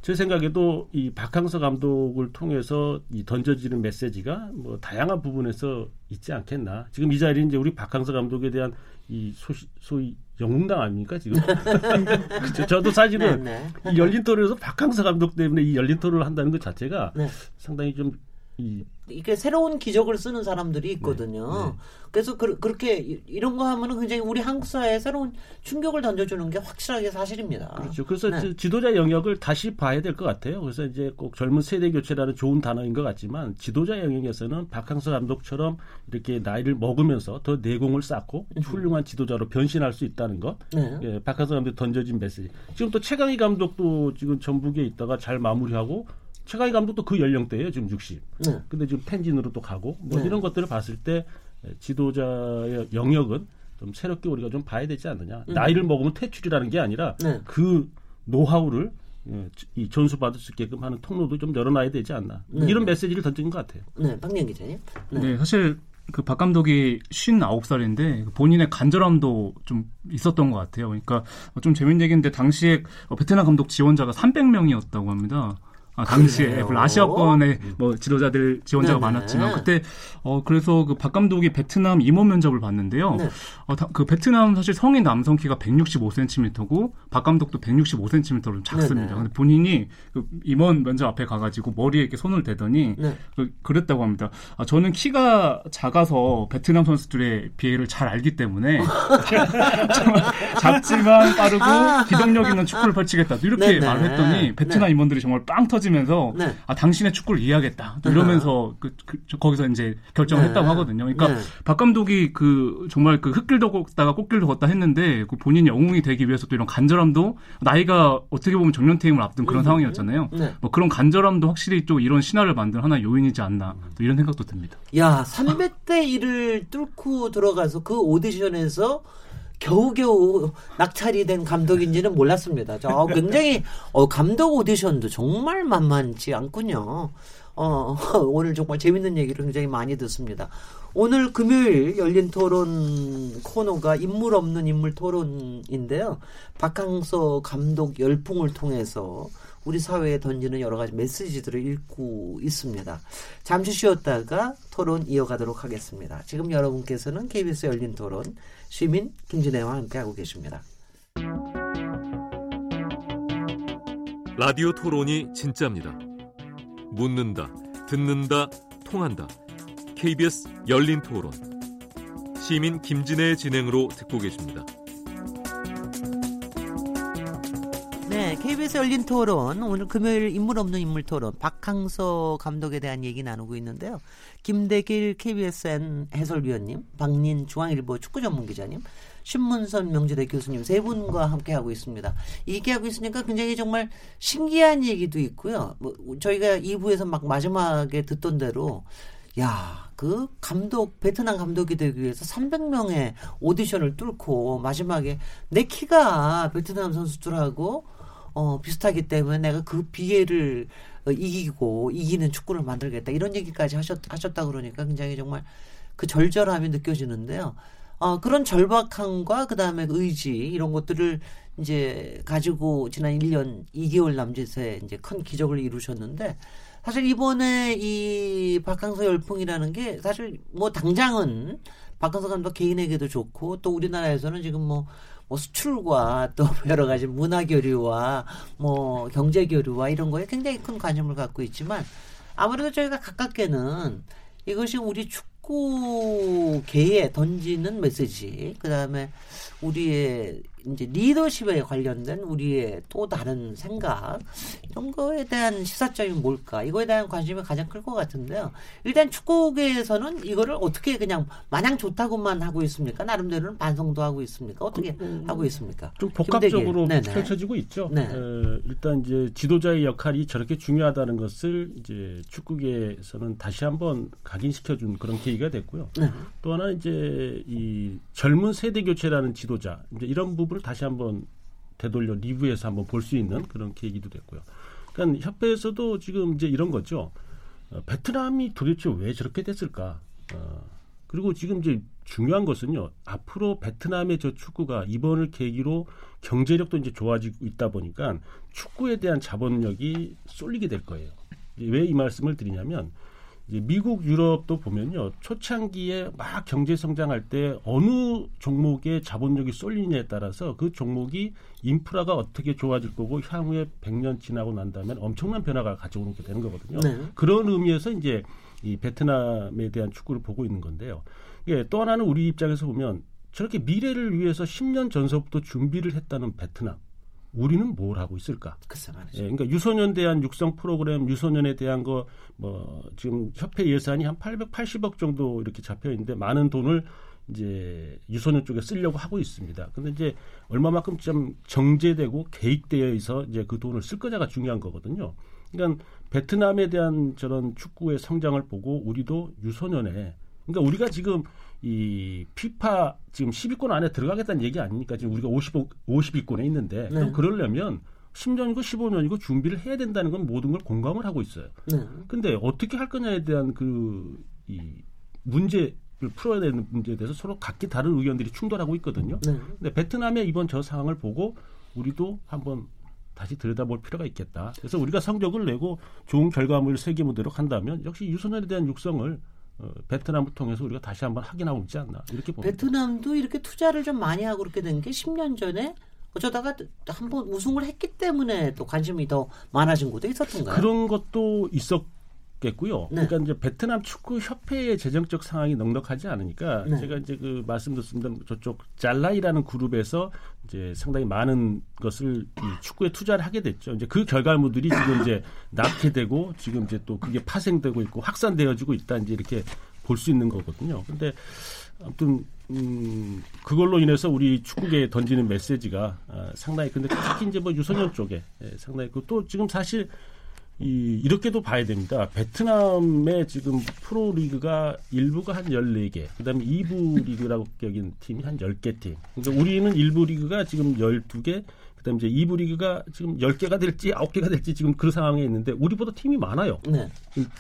제 생각에도 이 박항서 감독을 통해서 이 던져지는 메시지가 뭐 다양한 부분에서 있지 않겠나. 지금 이 자리는 이제 우리 박항서 감독에 대한 이 소시, 소위 영웅당 아닙니까 지금? 그렇죠. 저도 사실은 네, 네. 이 열린 토론에서 박항서 감독 때문에 이 열린 토론을 한다는 것 자체가 네. 상당히 좀 이, 이게 새로운 기적을 쓰는 사람들이 있거든요. 네, 네. 그래서 그, 렇게 이런 거 하면은 굉장히 우리 한국 사회에 새로운 충격을 던져주는 게 확실하게 사실입니다. 그렇죠. 그래서 네. 지도자 영역을 다시 봐야 될 것 같아요. 그래서 이제 꼭 젊은 세대 교체라는 좋은 단어인 것 같지만 지도자 영역에서는 박항서 감독처럼 이렇게 나이를 먹으면서 더 내공을 쌓고 음. 훌륭한 지도자로 변신할 수 있다는 것. 네. 예, 박항서 감독 던져진 메시지. 지금 또 최강희 감독도 지금 전북에 있다가 잘 마무리하고 최강희 감독도 그 연령대예요. 지금 60. 네. 근데 지금 텐진으로 또 가고 뭐 네. 이런 것들을 봤을 때 지도자의 영역은 좀 새롭게 우리가 좀 봐야 되지 않느냐. 음. 나이를 먹으면 퇴출이라는 게 아니라 네. 그 노하우를 예, 이 전수 받을 수 있게끔 하는 통로도 좀 열어놔야 되지 않나. 네. 이런 메시지를 던진 것 같아요. 네, 박명 기자님. 네. 네, 사실 그 박 감독이 59살인데 본인의 간절함도 좀 있었던 것 같아요. 그러니까 좀 재밌는 얘기인데 당시에 베트남 감독 지원자가 300명이었다고 합니다. 아, 당시에 아시아권의 음. 뭐 지도자들 지원자가 네네. 많았지만 그때 어 그래서 그 박 감독이 베트남 임원 면접을 봤는데요. 네. 어, 다, 그 베트남 사실 성인 남성 키가 165cm고 박 감독도 165cm로 좀 작습니다. 네네. 근데 본인이 그 임원 면접 앞에 가가지고 머리에 이렇게 손을 대더니 네. 그, 그랬다고 합니다. 아, 저는 키가 작아서 베트남 선수들의 비애를 잘 알기 때문에 작지만 빠르고 아. 기동력 있는 축구를 펼치겠다 이렇게 네네. 말을 했더니 베트남 네. 임원들이 정말 빵 터지. 떨어지면서 네. 아 당신의 축구를 이해하겠다 이러면서 그, 그, 거기서 이제 결정을 네. 했다고 하거든요. 그러니까 네. 박 감독이 그 정말 그 흙길도 걷다가 꽃길도 걷다 했는데 그 본인 영웅이 되기 위해서 또 이런 간절함도 나이가 어떻게 보면 정년퇴임을 앞둔 그런 음. 상황이었잖아요. 네. 뭐 그런 간절함도 확실히 또 이런 신화를 만든 하나 요인이지 않나 또 이런 생각도 듭니다. 야 300대 1을 뚫고 들어가서 그 오디션에서 겨우겨우 낙찰이 된 감독인지는 몰랐습니다. 저 굉장히 어, 감독 오디션도 정말 만만치 않군요. 어, 오늘 정말 재밌는 얘기를 굉장히 많이 듣습니다. 오늘 금요일 열린 토론 코너가 인물 없는 인물 토론인데요. 박항서 감독 열풍을 통해서 우리 사회에 던지는 여러 가지 메시지들을 읽고 있습니다. 잠시 쉬었다가 토론 이어가도록 하겠습니다. 지금 여러분께서는 KBS 열린 토론 시민 김진애와 함께하고 계십니다. 라디오 토론이 진짜입니다. 묻는다, 듣는다, 통한다. KBS 열린 토론. 시민 김진애의 진행으로 듣고 계십니다. 네, KBS 열린 토론 오늘 금요일 인물 없는 인물 토론 박항서 감독에 대한 얘기 나누고 있는데요. 김대길 KBSN 해설위원님, 박린 중앙일보 축구 전문 기자님, 신문선 명지대 교수님 세 분과 함께 하고 있습니다. 얘기 하고 있으니까 굉장히 정말 신기한 얘기도 있고요. 뭐 저희가 2부에서 막 마지막에 듣던 대로 야, 그 감독, 베트남 감독이 되기 위해서 300명의 오디션을 뚫고 마지막에 내 키가 베트남 선수들하고 어, 비슷하기 때문에 내가 그 비애를 어, 이기고 이기는 축구를 만들겠다 이런 얘기까지 하셨, 하셨다 그러니까 굉장히 정말 그 절절함이 느껴지는데요. 어, 그런 절박함과 그 다음에 의지 이런 것들을 이제 가지고 지난 1년 2개월 남짓에 이제 큰 기적을 이루셨는데 사실 이번에 이 박항서 열풍이라는 게 사실 뭐 당장은 박항서 감독 개인에게도 좋고 또 우리나라에서는 지금 뭐 뭐 수출과 또 여러 가지 문화 교류와 뭐 경제 교류와 이런 거에 굉장히 큰 관심을 갖고 있지만 아무래도 저희가 가깝게는 이것이 우리 축구계에 던지는 메시지, 그 다음에 우리의 이제 리더십에 관련된 우리의 또 다른 생각 이런 거에 대한 시사점이 뭘까 이거에 대한 관심이 가장 클 것 같은데요. 일단 축구계에서는 이거를 어떻게 그냥 마냥 좋다고만 하고 있습니까? 나름대로는 반성도 하고 있습니까? 어떻게 그, 음, 하고 있습니까? 좀 복합적으로 펼쳐지고 있죠. 네. 어, 일단 이제 지도자의 역할이 저렇게 중요하다는 것을 이제 축구계에서는 다시 한번 각인시켜준 그런 계기가 됐고요. 네. 또 하나 이제 이 젊은 세대 교체라는 지도자 이제 이런 부분 부분을 다시 한번 되돌려 리뷰해서 한번 볼 수 있는 그런 계기도 됐고요. 그러니까 협회에서도 지금 이제 이런 거죠. 어, 베트남이 도대체 왜 저렇게 됐을까? 어, 그리고 지금 이제 중요한 것은요. 앞으로 베트남의 저 축구가 이번을 계기로 경제력도 이제 좋아지고 있다 보니까 축구에 대한 자본력이 쏠리게 될 거예요. 왜 이 말씀을 드리냐면 미국, 유럽도 보면요. 초창기에 막 경제 성장할 때 어느 종목에 자본력이 쏠리느냐에 따라서 그 종목이 인프라가 어떻게 좋아질 거고 향후에 100년 지나고 난 다음에 엄청난 변화가 가져오는 게 되는 거거든요. 네. 그런 의미에서 이제 이 베트남에 대한 축구를 보고 있는 건데요. 예, 또 하나는 우리 입장에서 보면 저렇게 미래를 위해서 10년 전서부터 준비를 했다는 베트남. 우리는 뭘 하고 있을까? 글쎄 말이죠. 예, 그러니까 유소년 대한 육성 프로그램, 유소년에 대한 거 뭐 지금 협회 예산이 한 880억 정도 이렇게 잡혀 있는데 많은 돈을 이제 유소년 쪽에 쓰려고 하고 있습니다. 근데 이제 얼마만큼 좀 정제되고 계획되어 있어 이제 그 돈을 쓸 거냐가 중요한 거거든요. 그러니까 베트남에 대한 저런 축구의 성장을 보고 우리도 유소년에 그러니까 우리가 지금 이 피파 지금 10위권 안에 들어가겠다는 얘기 아닙니까? 지금 우리가 50, 50위권에 있는데 네. 그러려면 10년이고 15년이고 준비를 해야 된다는 건 모든 걸 공감을 하고 있어요. 네. 근데 어떻게 할 거냐에 대한 그 이 문제를 풀어야 되는 문제에 대해서 서로 각기 다른 의견들이 충돌하고 있거든요. 네. 근데 베트남의 이번 저 상황을 보고 우리도 한번 다시 들여다볼 필요가 있겠다. 그래서 우리가 성적을 내고 좋은 결과물을 세계 무대로 간다면 역시 유소년에 대한 육성을 어, 베트남을 통해서 우리가 다시 한번 확인하고 있지 않나 이렇게 봅니다. 베트남도 이렇게 투자를 좀 많이 하고 그렇게 된 게 10년 전에 어쩌다가 한 번 우승을 했기 때문에 또 관심이 더 많아진 것도 있었던가요? 그런 것도 있었 겠고요. 네. 그러니까 이제 베트남 축구 협회의 재정적 상황이 넉넉하지 않으니까 네. 제가 이제 그 말씀드렸습니다. 저쪽 잘라이라는 그룹에서 이제 상당히 많은 것을 이 축구에 투자를 하게 됐죠. 이제 그 결과물들이 지금 이제 낳게 되고 지금 이제 또 그게 파생되고 있고 확산되어지고 있다 이제 이렇게 볼 수 있는 거거든요. 근데 아무튼 음, 그걸로 인해서 우리 축구계에 던지는 메시지가 아, 상당히 근데 특히 이제 뭐 유소년 쪽에 예, 상당히 그 또 지금 사실 이, 이렇게도 봐야 됩니다. 베트남의 지금 프로리그가 1부가 한 14개, 그 다음에 2부 리그라고 여긴 팀이 한 10개 팀. 그러니까 우리는 1부 리그가 지금 12개, 그 다음에 이제 2부 리그가 지금 10개가 될지 9개가 될지 지금 그 상황에 있는데 우리보다 팀이 많아요. 네.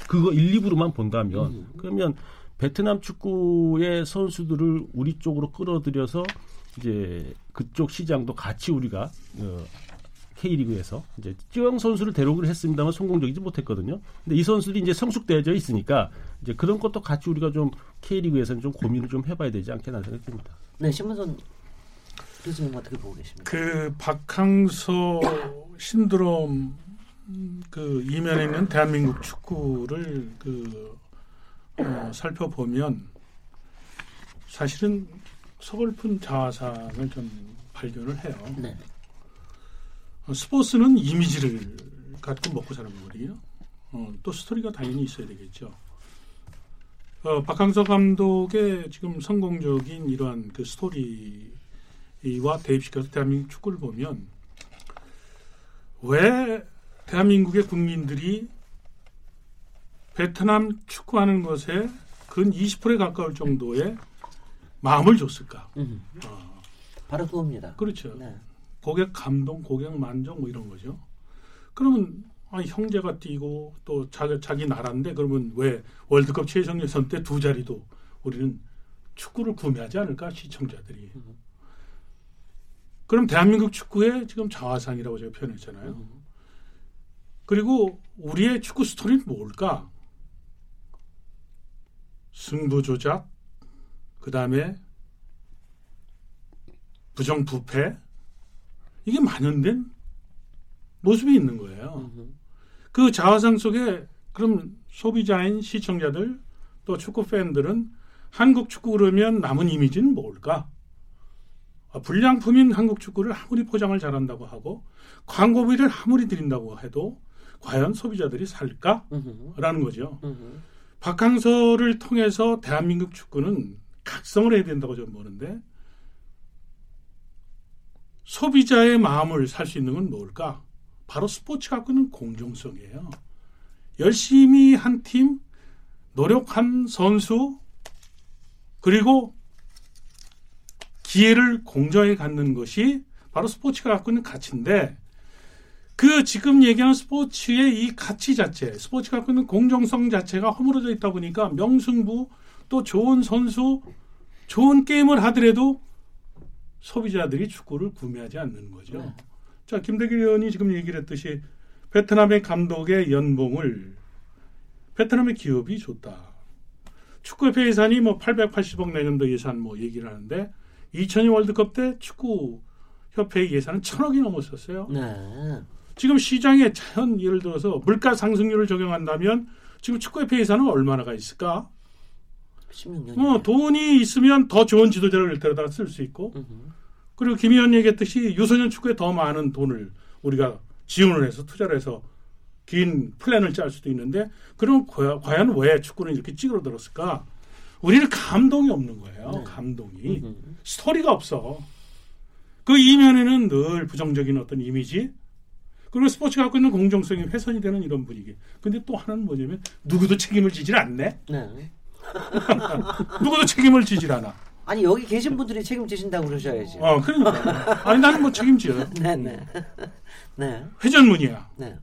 그거 1, 2부로만 본다면. 음. 그러면 베트남 축구의 선수들을 우리 쪽으로 끌어들여서 이제 그쪽 시장도 같이 우리가 어, K리그에서 이제 쯔영 선수를 데려오기로 했습니다만 성공적이지 못했거든요. 근데 이 선수들이 이제 성숙되어져 있으니까 이제 그런 것도 같이 우리가 좀 K리그에서는 좀 고민을 좀 해봐야 되지 않겠나 생각됩니다. 네, 신문선 교수님 어떻게 보고 계십니까? 그 박항서 신드롬 그 이면에 있는 대한민국 축구를 그 어, 살펴보면 사실은 서글픈 자화상을 좀 발견을 해요. 네. 어, 스포츠는 이미지를 갖고 먹고 사는 거거든요. 어, 또 스토리가 당연히 있어야 되겠죠. 어, 박항서 감독의 지금 성공적인 이러한 그 스토리와 대입시켜서 대한민국 축구를 보면 왜 대한민국의 국민들이 베트남 축구하는 것에 근 20%에 가까울 정도의 마음을 줬을까? 음. 어. 바로 그겁니다. 그렇죠. 네. 고객 감동, 고객 만족 뭐 이런 거죠. 그러면 아니, 형제가 뛰고 또 자기, 자기 나라인데 그러면 왜 월드컵 최종 예선 때 두 자리도 우리는 축구를 구매하지 않을까 시청자들이. 그럼 대한민국 축구의 지금 자화상이라고 제가 표현했잖아요. 그리고 우리의 축구 스토리는 뭘까? 승부 조작, 그 다음에 부정부패 이게 만연된 모습이 있는 거예요. 그 자화상 속에 그럼 소비자인 시청자들 또 축구 팬들은 한국 축구 그러면 남은 이미지는 뭘까? 아, 불량품인 한국 축구를 아무리 포장을 잘한다고 하고 광고비를 아무리 드린다고 해도 과연 소비자들이 살까? 라는 거죠. 박항서를 통해서 대한민국 축구는 각성을 해야 된다고 저는 보는데 소비자의 마음을 살 수 있는 건 뭘까? 바로 스포츠 갖고 있는 공정성이에요. 열심히 한 팀, 노력한 선수, 그리고 기회를 공정하게 갖는 것이 바로 스포츠가 갖고 있는 가치인데 그 지금 얘기하는 스포츠의 이 가치 자체, 스포츠가 갖고 있는 공정성 자체가 허물어져 있다 보니까 명승부 또 좋은 선수, 좋은 게임을 하더라도 소비자들이 축구를 구매하지 않는 거죠. 네. 자, 김대길 의원이 지금 얘기를 했듯이 베트남의 감독의 연봉을 베트남의 기업이 줬다. 축구협회 예산이 뭐 880억 내년도 예산 뭐 얘기를 하는데 2002 월드컵 때 축구 협회 예산은 천억이 넘었었어요. 네. 지금 시장에 자연 예를 들어서 물가 상승률을 적용한다면 지금 축구협회 예산은 얼마나가 있을까? 16년. 어, 돈이 있으면 더 좋은 지도자를 데려다 쓸 수 있고, 으흠. 그리고 김 의원 얘기했듯이 유소년 축구에 더 많은 돈을 우리가 지원을 해서 투자를 해서 긴 플랜을 짤 수도 있는데, 그럼 과연 왜 축구는 이렇게 찌그러들었을까? 우리는 감동이 없는 거예요. 네. 감동이. 으흠. 스토리가 없어. 그 이면에는 늘 부정적인 어떤 이미지, 그리고 스포츠가 갖고 있는 공정성이 훼손이 되는 이런 분위기. 근데 또 하나는 뭐냐면 누구도 책임을 지질 않네. 네. 누구도 책임을 지질 않아. 아니 여기 계신 분들이 책임지신다고 그러셔야지. 어, 그러니까. 아니 나는 뭐 책임져요. 네, 네. 네. 회전문이야. 네.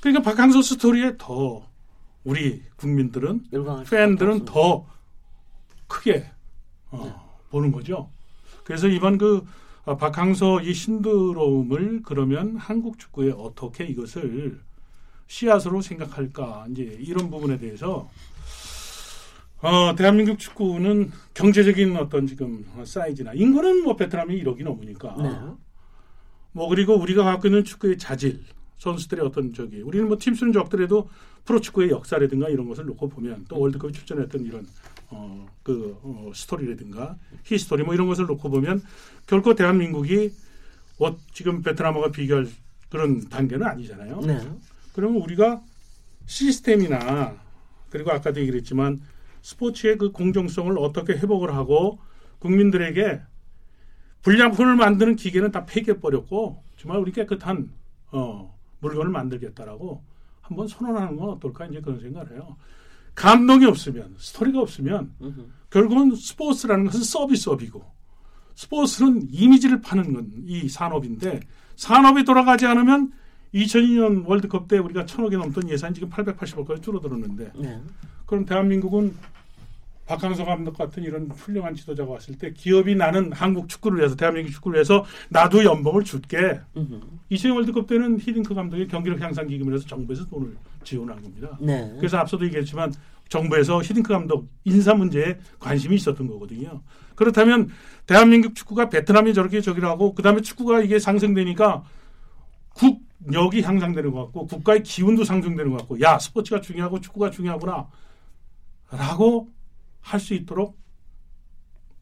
그러니까 박항서 스토리에 더 우리 국민들은 팬들은 더 크게 어, 네. 보는 거죠. 그래서 이번 그 어, 박항서 이 신드롬을 그러면 한국 축구에 어떻게 이것을 씨앗으로 생각할까 이제 이런 부분에 대해서 어, 대한민국 축구는 경제적인 어떤 지금 사이즈나 인구는 뭐 베트남이 1억이 넘으니까 네. 뭐 그리고 우리가 갖고 있는 축구의 자질 선수들의 어떤 저기 우리는 뭐 팀수는 적더라도 프로 축구의 역사라든가 이런 것을 놓고 보면 또 월드컵에 출전했던 이런 어, 그 어, 스토리라든가 히스토리 뭐 이런 것을 놓고 보면 결코 대한민국이 어, 지금 베트남과 비교할 그런 단계는 아니잖아요. 네. 그러면 우리가 시스템이나 그리고 아까도 얘기했지만 스포츠의 그 공정성을 어떻게 회복을 하고 국민들에게 불량품을 만드는 기계는 다 폐기해 버렸고 정말 우리 깨끗한 어, 물건을 만들겠다라고 한번 선언하는 건 어떨까 이제 그런 생각을 해요. 감동이 없으면 스토리가 없으면 결국은 스포츠라는 것은 서비스업이고 스포츠는 이미지를 파는 건 이 산업인데 산업이 돌아가지 않으면 2002년 월드컵 때 우리가 천억이 넘던 예산이 지금 880억까지 줄어들었는데 네. 그럼 대한민국은 박항서 감독 같은 이런 훌륭한 지도자가 왔을 때 기업이 나는 한국 축구를 위해서 대한민국 축구를 위해서 나도 연봉을 줄게. 이천 월드컵 때는 히딩크 감독이 경기력 향상 기금을 해서 정부에서 돈을 지원한 겁니다. 네. 그래서 앞서도 얘기했지만 정부에서 히딩크 감독 인사 문제에 관심이 있었던 거거든요. 그렇다면 대한민국 축구가 베트남이 저렇게 저기를 하고 그다음에 축구가 이게 상승되니까 국력이 향상되는 것 같고 국가의 기운도 상승되는 것 같고 야 스포츠가 중요하고 축구가 중요하구나 라고 할 수 있도록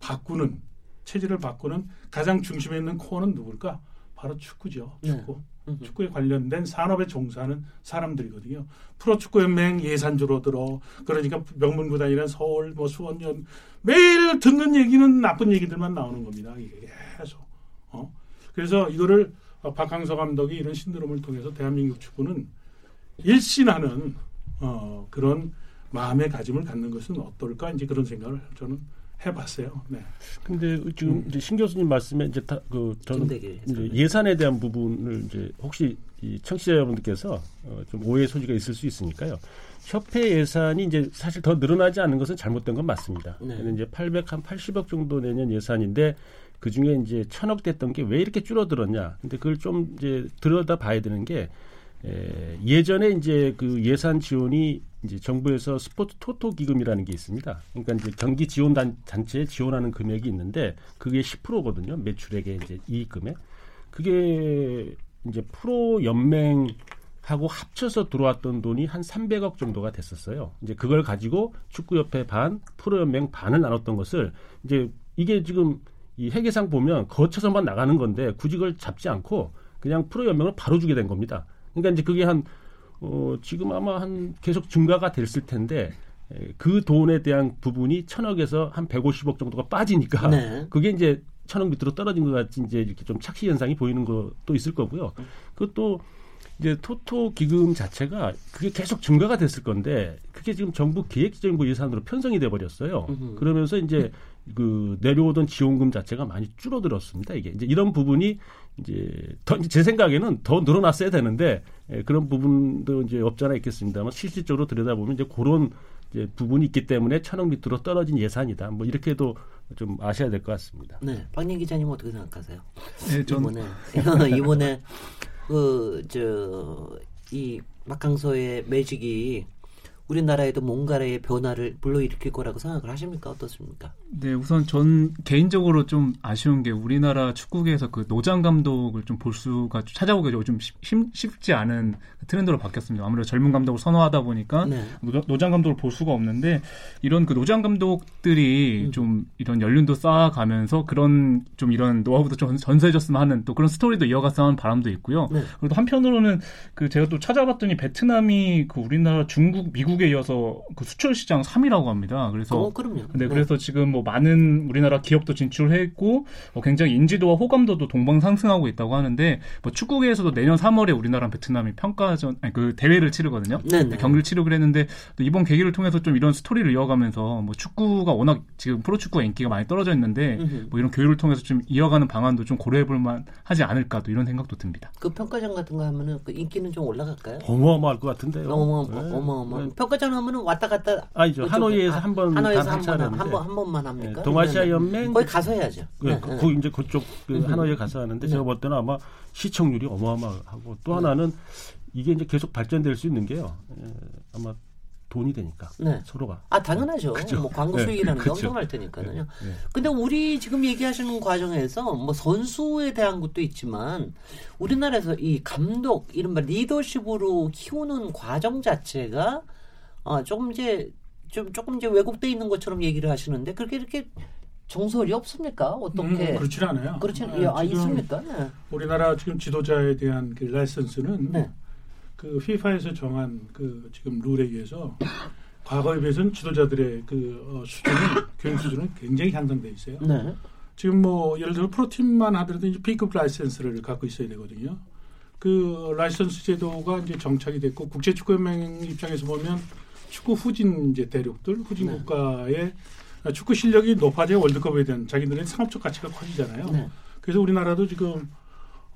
바꾸는 체질을 바꾸는 가장 중심에 있는 코어는 누굴까? 바로 축구죠. 네. 축구. 네. 축구에 관련된 산업에 종사하는 사람들이거든요. 프로축구연맹 예산 줄어들어 그러니까 명문구단이란 서울, 뭐 수원연 매일 듣는 얘기는 나쁜 얘기들만 나오는 겁니다. 계속. 어? 그래서 이거를 박항서 감독이 이런 신드롬을 통해서 대한민국 축구는 일신하는 어, 그런 마음의 다짐을 갖는 것은 어떨까 이제 그런 생각을 저는 해봤어요. 네. 근데 지금 음. 이제 신 교수님 말씀에 이제 다, 그 저는 이제 예산에 대한 부분을 이제 혹시 이 청취자 여러분들께서 어, 좀 오해 소지가 있을 수 있으니까요. 협회 예산이 이제 사실 더 늘어나지 않은 것은 잘못된 건 맞습니다. 네. 이제 800한 80억 정도 내년 예산인데 그 중에 이제 천억 됐던 게 왜 이렇게 줄어들었냐. 근데 그걸 좀 이제 들여다 봐야 되는 게 에, 예전에 이제 그 예산 지원이 이제 정부에서 스포츠 토토 기금이라는 게 있습니다. 그러니까 이제 경기 지원 단, 단체에 지원하는 금액이 있는데 그게 10%거든요. 매출액의 이제 이익금액. 그게 이제 프로 연맹 하고 합쳐서 들어왔던 돈이 한 300억 정도가 됐었어요. 이제 그걸 가지고 축구협회 반, 프로연맹 반을 나눴던 것을 이제 이게 지금 이 회계상 보면 거쳐서만 나가는 건데 굳이 그걸 잡지 않고 그냥 프로연맹을 바로 주게 된 겁니다. 그러니까 이제 그게 한 어, 지금 아마 한 계속 증가가 됐을 텐데 에, 그 돈에 대한 부분이 천억에서 한 150억 정도가 빠지니까 네. 그게 이제 천억 밑으로 떨어진 것 같이 이제 이렇게 좀 착시 현상이 보이는 것도 있을 거고요. 그것도 이제 토토 기금 자체가 그게 계속 증가가 됐을 건데 그게 지금 정부 기획재정부 예산으로 편성이 돼 버렸어요. 그러면서 이제 그 내려오던 지원금 자체가 많이 줄어들었습니다. 이게 이제 이런 부분이 이제 더 제 생각에는 더 늘어났어야 되는데 예, 그런 부분도 이제 없잖아 있겠습니다만 실질적으로 들여다보면 이제 그런 이제 부분이 있기 때문에 천억 밑으로 떨어진 예산이다. 뭐 이렇게도 좀 아셔야 될 것 같습니다. 네, 박민 기자님 어떻게 생각하세요? 네, 전 이번에 이번에 그저이 박항서의 매직이 우리나라에도 뭔가의 변화를 불러일으킬 거라고 생각을 하십니까? 어떻습니까? 네, 우선 전 개인적으로 좀 아쉬운 게 우리나라 축구계에서 그 노장 감독을 좀 볼 수가 찾아보기가 좀 쉽, 쉽지 않은 트렌드로 바뀌었습니다. 아무래도 젊은 감독을 선호하다 보니까 네. 노- 노장 감독을 볼 수가 없는데 이런 그 노장 감독들이 음. 좀 이런 연륜도 쌓아가면서 그런 좀 이런 노하우도 좀 전수해줬으면 하는 또 그런 스토리도 이어갔으면 하는 바람도 있고요. 네. 그리고 또 한편으로는 그 제가 또 찾아봤더니 베트남이 그 우리나라, 중국, 미국에 이어서 그 수출 시장 3위라고 합니다. 그래서 어, 그럼요. 네, 그래서 지금 뭐 많은 우리나라 기업도 진출했고 어, 굉장히 인지도와 호감도도 동방 상승하고 있다고 하는데 뭐 축구계에서도 내년 3월에 우리나라랑 베트남이 평가전 아니 그 대회를 치르거든요. 네네. 경기를 치르기로 했는데 또 이번 계기를 통해서 좀 이런 스토리를 이어가면서 뭐 축구가 워낙 지금 프로축구가 인기가 많이 떨어져 있는데. 뭐 이런 교류를 통해서 좀 이어가는 방안도 좀 고려해볼 만하지 않을까 또 이런 생각도 듭니다. 그 평가전 같은 거 하면은 그 인기는 좀 올라갈까요? 어마어마할 것 같은데요. 어머 네. 어머 네. 평가전 하면은 왔다 갔다 아니죠. 하노이에서 아, 한 번, 하노이에서 단한 번, 하는데. 한 번, 한 번만 합니까? 네, 동아시아 네, 네. 연맹 거기 가서 해야죠. 그, 네, 그, 네. 그 이제 그쪽 그 음. 하노이에 가서 하는데 네. 제가 볼 때는 아마 시청률이 어마어마하고 또 하나는 이게 이제 계속 발전될 수 있는 게요. 에, 아마 돈이 되니까 네. 서로가. 아 당연하죠. 그죠. 뭐 광고 네, 수익이라는 게 그죠. 엄청날 테니까요. 네, 네. 근데 우리 지금 얘기하시는 과정에서 뭐 선수에 대한 것도 있지만 우리나라에서 이 감독 이른바 리더십으로 키우는 과정 자체가 어, 조금 이제 좀 조금 이제 왜곡돼 있는 것처럼 얘기를 하시는데 그렇게 이렇게 정설이 없습니까? 어떻게 음, 그렇진 않아요. 그렇지 네, 아, 지금 있습니까? 네. 우리나라 지금 지도자에 대한 그 라이선스는 네. 그 FIFA에서 정한 그 지금 룰에 의해서 과거에 비해서는 지도자들의 그 어, 수준은 교육 수준은 굉장히 향상돼 있어요. 네. 지금 뭐 예를 들어 프로팀만 하더라도 이제 B급 라이센스를 갖고 있어야 되거든요. 그 라이선스 제도가 이제 정착이 됐고 국제축구연맹 입장에서 보면 축구 후진 이제 대륙들 후진 네. 국가의 축구 실력이 높아져야 월드컵에 대한 자기들의 상업적 가치가 커지잖아요. 네. 그래서 우리나라도 지금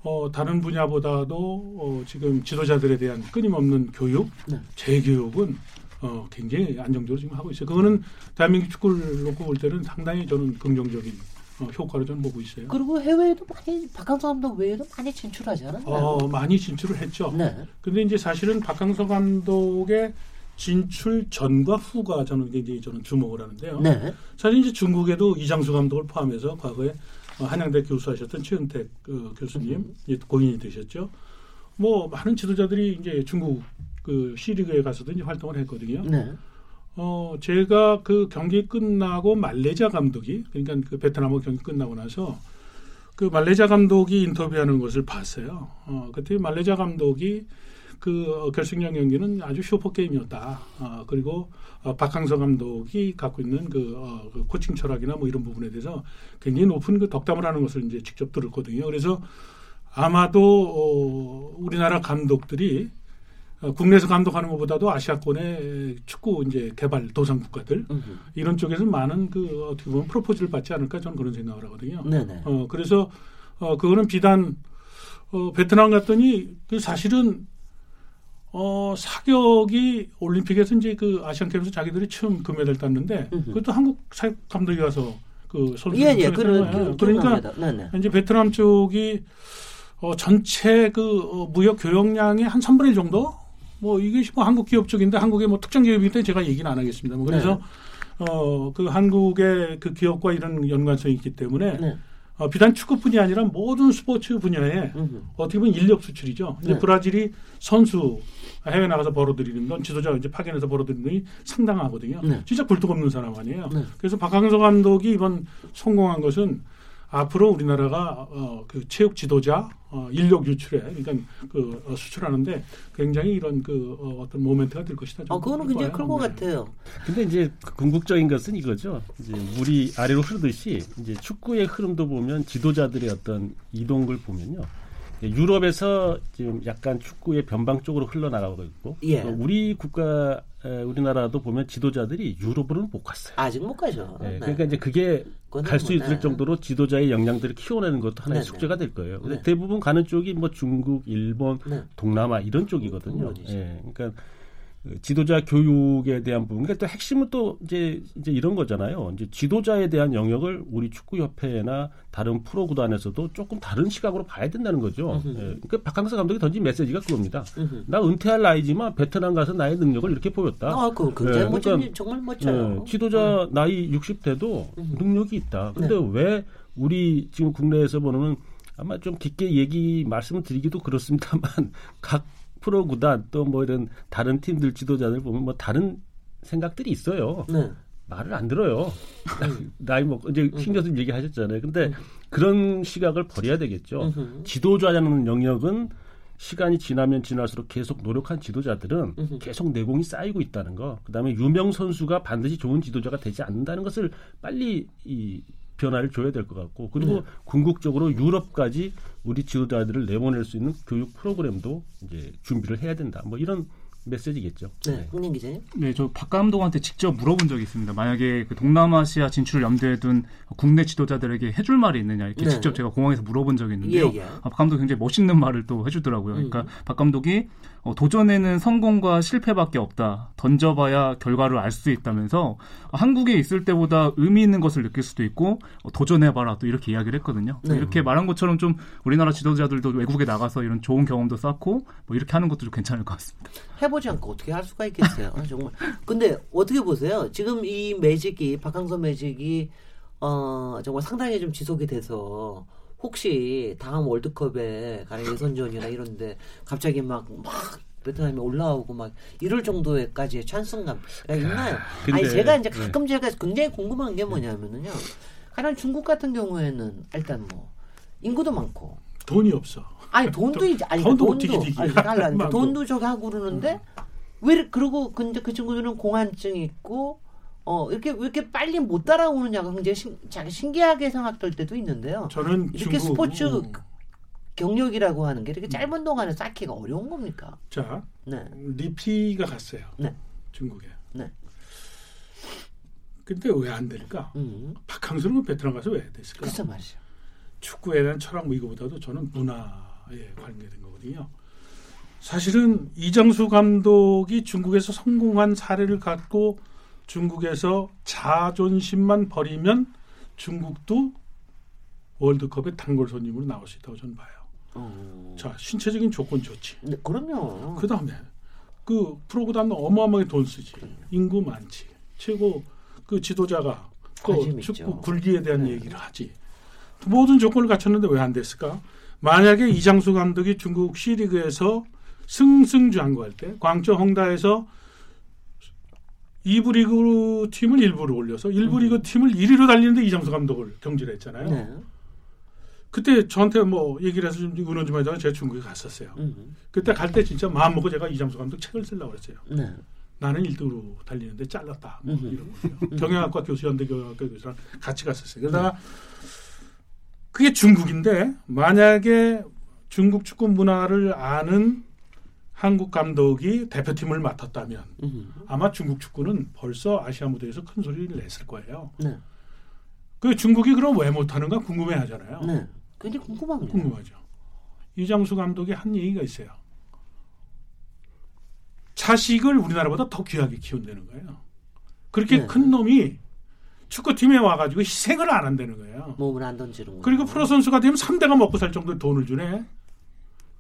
어, 다른 분야보다도 어, 지금 지도자들에 대한 끊임없는 교육, 네. 재교육은 어, 굉장히 안정적으로 지금 하고 있어요. 그거는 대한민국 축구를 놓고 볼 때는 상당히 저는 긍정적인 어, 효과를 저는 보고 있어요. 그리고 해외에도 많이 박항서 감독 외에도 많이 진출하지 않았나요? 어, 많이 진출을 했죠. 네. 근데 이제 사실은 박항서 감독의 진출 전과 후가 저는 굉장히 저는 주목을 하는데요. 네. 사실 이제 중국에도 이장수 감독을 포함해서 과거에 어, 한양대 교수하셨던 최은택 그 교수님 이제 고인이 되셨죠. 뭐 많은 지도자들이 이제 중국 그 C리그에 가서도 이제 활동을 했거든요. 네. 어 제가 그 경기 끝나고 말레이자 감독이 그러니까 그 베트남하고 경기 끝나고 나서 그 말레이자 감독이 인터뷰하는 것을 봤어요. 어 그때 말레이자 감독이 그 어, 결승전 경기는 아주 슈퍼 게임이었다. 어, 그리고 어, 박항서 감독이 갖고 있는 그, 어, 그 코칭 철학이나 뭐 이런 부분에 대해서 굉장히 높은 그 덕담을 하는 것을 이제 직접 들었거든요. 그래서 아마도 어, 우리나라 감독들이 어, 국내에서 감독하는 것보다도 아시아권의 축구 이제 개발 도상 국가들 음흠. 이런 쪽에서 많은 그 어떻게 보면 프로포즈를 받지 않을까 저는 그런 생각을 하거든요. 네네. 어 그래서 어 그거는 비단 어 베트남 갔더니 그 사실은 어 사격이 올림픽에서 이제 그 아시안 게임에서 자기들이 처음 금메달 땄는데 음흠. 그것도 한국 사격 감독이 가서 그 선수 예, 예, 그런, 그, 그러니까 기억납니다. 네네. 이제 베트남 쪽이 어, 전체 그 어, 무역 교역량의 한 3분의 1 정도 뭐 이게 뭐 한국 기업 쪽인데 한국의 뭐 특정 기업이기 때문에 제가 얘기는 안 하겠습니다. 뭐 그래서 네. 어그 한국의 그 기업과 이런 연관성이 있기 때문에 네. 어, 비단 축구뿐이 아니라 모든 스포츠 분야에 음흠. 어떻게 보면 인력 수출이죠. 이제 네. 브라질이 선수 해외 나가서 벌어들이는 돈, 지도자 이제 파견해서 벌어들이는 돈이 상당하거든요. 네. 진짜 굴뚝 없는 사람 아니에요. 네. 그래서 박항서 감독이 이번 성공한 것은 앞으로 우리나라가 어, 그 체육 지도자 어, 인력 유출에 그러니까 그 어, 수출하는데 굉장히 이런 그 어, 어떤 모멘트가 될 것이다. 어, 그거는 굉장히 클것 네. 같아요. 근데 이제 그 궁극적인 것은 이거죠. 이제 물이 아래로 흐르듯이 이제 축구의 흐름도 보면 지도자들의 어떤 이동을 보면요. 유럽에서 지금 약간 축구의 변방 쪽으로 흘러나가고 있고 예. 또 우리 국가 에, 우리나라도 보면 지도자들이 유럽으로는 못 갔어요. 아직 못 가죠. 예, 네. 그러니까 이제 그게 갈수 뭐, 있을 네. 정도로 지도자의 역량들을 키워내는 것도 하나의 네, 숙제가 될 거예요. 근데 네. 대부분 가는 쪽이 뭐 중국, 일본, 네. 동남아 이런 쪽이거든요. 예, 그러니까 그 지도자 교육에 대한 부분. 그러니까 또 핵심은 또 이제 이제 이런 거잖아요. 이제 지도자에 대한 영역을 우리 축구 협회나 다른 프로 구단에서도 조금 다른 시각으로 봐야 된다는 거죠. 예, 그러니까 박항서 감독이 던진 메시지가 그겁니다. 음흠. 나 은퇴할 나이지만 베트남 가서 나의 능력을 이렇게 보였다. 아, 그 굉장히 예, 멋진 그러니까, 일, 정말 멋져요. 예, 지도자 나이 60대도 능력이 있다. 근데 네. 왜 우리 지금 국내에서 보는 아마 좀 깊게 얘기 말씀을 드리기도 그렇습니다만 각 프로 구단 또 뭐 이런 다른 팀들 지도자들 보면 뭐 다른 생각들이 있어요. 네. 말을 안 들어요. 음. 나이 먹고 이제 신 교수님 얘기하셨잖아요. 근데 그런 시각을 버려야 되겠죠. 지도자라는 영역은 시간이 지나면 지날수록 계속 노력한 지도자들은. 계속 내공이 쌓이고 있다는 거. 그다음에 유명 선수가 반드시 좋은 지도자가 되지 않는다는 것을 빨리 이 변화를 줘야 될 것 같고 그리고 네. 궁극적으로 유럽까지 우리 지도자들을 내보낼 수 있는 교육 프로그램도 이제 준비를 해야 된다. 뭐 이런 메시지겠죠. 네. 홍님 기자님. 네, 저 박 감독한테 직접 물어본 적이 있습니다. 만약에 그 동남아시아 진출을 염두에 둔 국내 지도자들에게 해줄 말이 있느냐 이렇게 네. 직접 제가 공항에서 물어본 적이 있는데요. 예, 예. 아, 박 감독이 굉장히 멋있는 말을 또 해주더라고요. 그러니까 음. 박 감독이 어, 도전에는 성공과 실패밖에 없다. 던져봐야 결과를 알 수 있다면서 어, 한국에 있을 때보다 의미 있는 것을 느낄 수도 있고 어, 도전해봐라 또 이렇게 이야기를 했거든요. 네. 이렇게 말한 것처럼 좀 우리나라 지도자들도 외국에 나가서 이런 좋은 경험도 쌓고 뭐 이렇게 하는 것도 좀 괜찮을 것 같습니다. 해보지 않고 어떻게 할 수가 있겠어요. 아, 정말. 근데 어떻게 보세요? 지금 이 매직이 박항서 매직이 어 정말 상당히 좀 지속이 돼서 혹시 다음 월드컵에 가는 예선전이나 이런데 갑자기 막막 베트남에 올라오고 막 이럴 정도의까지의 찬성감가 있나요? 아니 근데, 제가 이제 네. 가끔 제가 굉장히 궁금한 게 뭐냐면은요. 가령 중국 같은 경우에는 일단 뭐 인구도 많고 돈이 없어. 아니 돈도 이제 아니 돈도 돈도 디기디기. 아니 달라 많고. 돈도 저기 하고 그러는데 왜 이렇게- 그러고 근데 그 친구들은 공안증 있고 어 이렇게 왜 이렇게 빨리 못 따라오느냐가 굉장히 신, 자기 신기하게 생각될 때도 있는데요. 저는 이렇게 중국 스포츠 음, 경력이라고 하는 게 이렇게 짧은 동안에 쌓기가 어려운 겁니까? 자 네. 리피가 갔어요. 네. 중국에. 네. 근데 왜 안 될까? 음. 박항서는 베트남 가서 왜 됐을까? 글쎄 말이죠. 축구에 대한 철학 뭐 이거보다도 저는 문화에 관계된 거거든요. 사실은 이정수 감독이 중국에서 성공한 사례를 갖고 중국에서 자존심만 버리면 중국도 월드컵에 단골 손님으로 나올 수 있다고 저는 봐요. 어. 자, 신체적인 조건 좋지. 네, 그럼요. 그 다음에 그 프로그램은 어마어마하게 돈 쓰지. 인구 많지. 최고 그 지도자가 또 관심 축구 있죠. 굴기에 대한 네. 얘기를 하지. 모든 조건을 갖췄는데 왜 안 됐을까? 만약에 이장수 감독이 중국 C리그에서 승승장구할 때 광저 홍다에서 2부 리그 팀을 1부로 올려서 1부 리그 팀을 1위로 달리는데 이장수 감독을 경질을 했잖아요. 네. 그때 저한테 뭐 얘기를 해서 좀 의논 좀 해달라고 제가 중국에 갔었어요. 음. 그때 갈 때 진짜 마음 먹고 제가 이장수 감독 책을 쓰려고 그랬어요. 네. 나는 1등으로 달리는데 잘랐다. 뭐 음흠. 이런 거예요. 경영학과 교수, 연대 경영학과 교수랑 같이 갔었어요. 그러다가 그게 중국인데 만약에 중국 축구 문화를 아는 한국 감독이 대표팀을 맡았다면 음. 아마 중국 축구는 벌써 아시아 무대에서 큰 소리를 냈을 거예요. 네. 그 중국이 그럼 왜 못하는가 궁금해 하잖아요. 네. 굉장히 궁금합니다. 궁금하죠. 이장수 감독이 한 얘기가 있어요. 자식을 우리나라보다 더 귀하게 키운다는 거예요. 그렇게 네. 큰 놈이 축구팀에 와가지고 희생을 안 한다는 거예요. 몸을 안 던지는 거. 그리고 프로 선수가 되면 3대가 먹고 살 정도의 돈을 주네.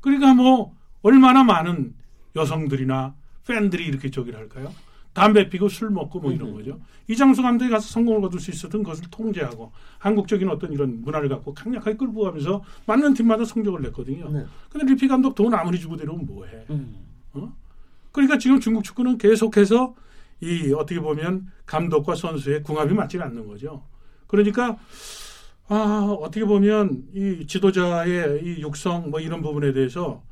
그러니까 뭐 얼마나 많은 여성들이나 팬들이 이렇게 저기를 할까요? 담배 피고 술 먹고 뭐 이런 거죠. 이장수 감독이 가서 성공을 거둘 수 있었던 것을 통제하고 한국적인 어떤 이런 문화를 갖고 강력하게 끌고 가면서 맞는 팀마다 성적을 냈거든요. 네. 근데 리피 감독 돈 아무리 주고 데려오면 뭐해? 음. 어? 그러니까 지금 중국 축구는 계속해서 이 어떻게 보면 감독과 선수의 궁합이 맞지 않는 거죠. 그러니까 아 어떻게 보면 이 지도자의 이 육성 뭐 이런 부분에 대해서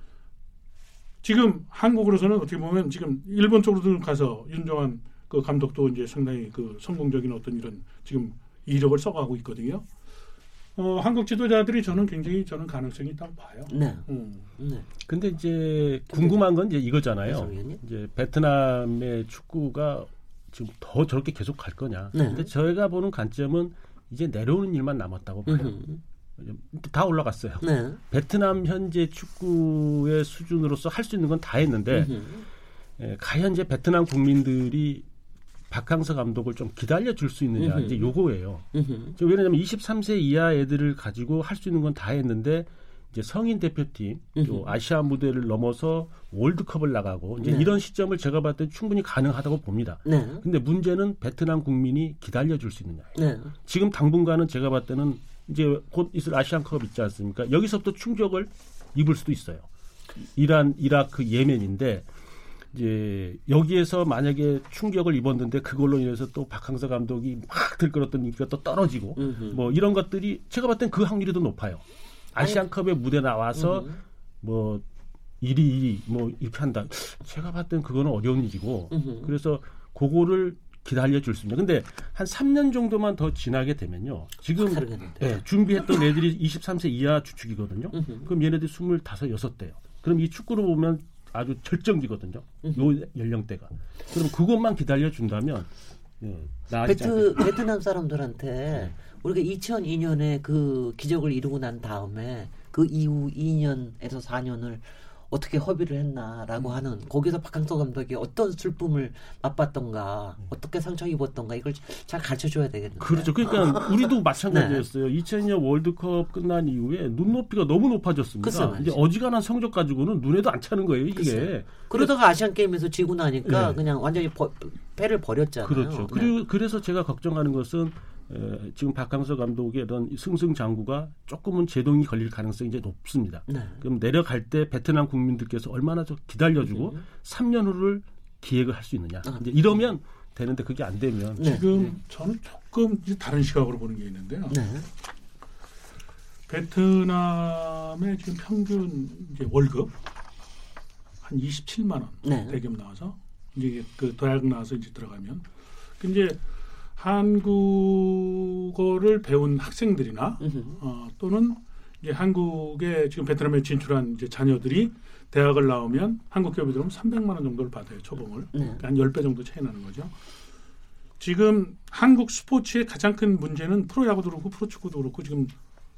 지금 한국으로서는 어떻게 보면 지금 일본 쪽으로 가서 윤정환 그 감독도 이제 상당히 그 성공적인 어떤 이런 지금 이력을 써가고 있거든요. 어, 한국 지도자들이 저는 굉장히 저는 가능성이 있다고 봐요. 네. 음. 네. 근데 이제 궁금한 건 이제 이거잖아요. 이제 베트남의 축구가 지금 더 저렇게 계속 갈 거냐. 네. 근데 저희가 보는 관점은 이제 내려오는 일만 남았다고 봐요. 음흠. 다 올라갔어요. 네. 베트남 현재 축구의 수준으로서 할 수 있는 건 다 했는데. 예, 과연 이제 베트남 국민들이 박항서 감독을 좀 기다려 줄 수 있느냐 음흠. 이제 요거예요. 저 왜냐하면 23세 이하 애들을 가지고 할 수 있는 건 다 했는데 이제 성인 대표팀 또. 아시아 무대를 넘어서 월드컵을 나가고 이제 네. 이런 시점을 제가 봤을 때 충분히 가능하다고 봅니다. 네. 근데 문제는 베트남 국민이 기다려 줄 수 있느냐. 네. 지금 당분간은 제가 봤을 때는 이제 곧 있을 아시안컵 있지 않습니까? 여기서부터 충격을 입을 수도 있어요. 이란, 이라크, 예멘인데 이제 여기에서 만약에 충격을 입었는데 그걸로 인해서 또 박항서 감독이 막 들끓었던 인기가 또 떨어지고 음흠. 뭐 이런 것들이 제가 봤을 땐 그 확률이 더 높아요. 아시안컵에 무대 나와서 음흠. 뭐 1위 뭐 이렇게 한다. 제가 봤을 땐 그거는 어려운 일이고 음흠. 그래서 그거를 기다려 줄 수 있는. 근데 한 3년 정도만 더 지나게 되면요. 지금. 예, 준비했던 애들이 23세 이하 주축이거든요. 그럼 얘네들이 25, 6대요. 그럼 이 축구로 보면 아주 절정기거든요. 요 연령대가. 그럼 그것만 기다려 준다면 예, 베트, 베트남 사람들한테 우리가 2002년에 그 기적을 이루고 난 다음에 그 이후 2년에서 4년을 어떻게 허비를 음. 했나라고 하는 거기서 박항서 감독이 어떤 슬픔을 맛봤던가 어떻게 상처 입었던가 이걸 잘 가르쳐 줘야 되겠는데. 그렇죠. 그러니까 우리도 마찬가지였어요. 2002년 월드컵 끝난 이후에 눈높이가 너무 높아졌습니다. 말이지. 이제 어지간한 성적 가지고는 눈에도 안 차는 거예요, 이게. 글쎄. 그러다가 아시안 게임에서 지고 나니까 네. 그냥 완전히 버, 패를 버렸잖아요. 그렇죠. 네. 그리고 그래서 제가 걱정하는 것은 에, 지금 박항서 감독의 이런 승승장구가 조금은 제동이 걸릴 가능성이 이제 높습니다. 네. 그럼 내려갈 때 베트남 국민들께서 얼마나 좀 기다려주고 음. 3년 후를 기획을 할 수 있느냐. 아. 이제 이러면 되는데 그게 안 되면 네. 지금 저는 조금 이제 다른 시각으로 보는 게 있는데요. 네. 베트남의 지금 평균 이제 월급 한 27만 원 네. 대기업 나와서 이제 그 대학 나와서 이제 들어가면 그 이제 한국어를 배운 학생들이나. 어, 또는 이제 한국에 지금 베트남에 진출한 이제 자녀들이 대학을 나오면 한국 기업에 들어오면 300만 원 정도를 받아요 초봉을 네. 그러니까 한 10배 정도 차이 나는 거죠. 지금 한국 스포츠의 가장 큰 문제는 프로야구도 그렇고 프로축구도 그렇고 지금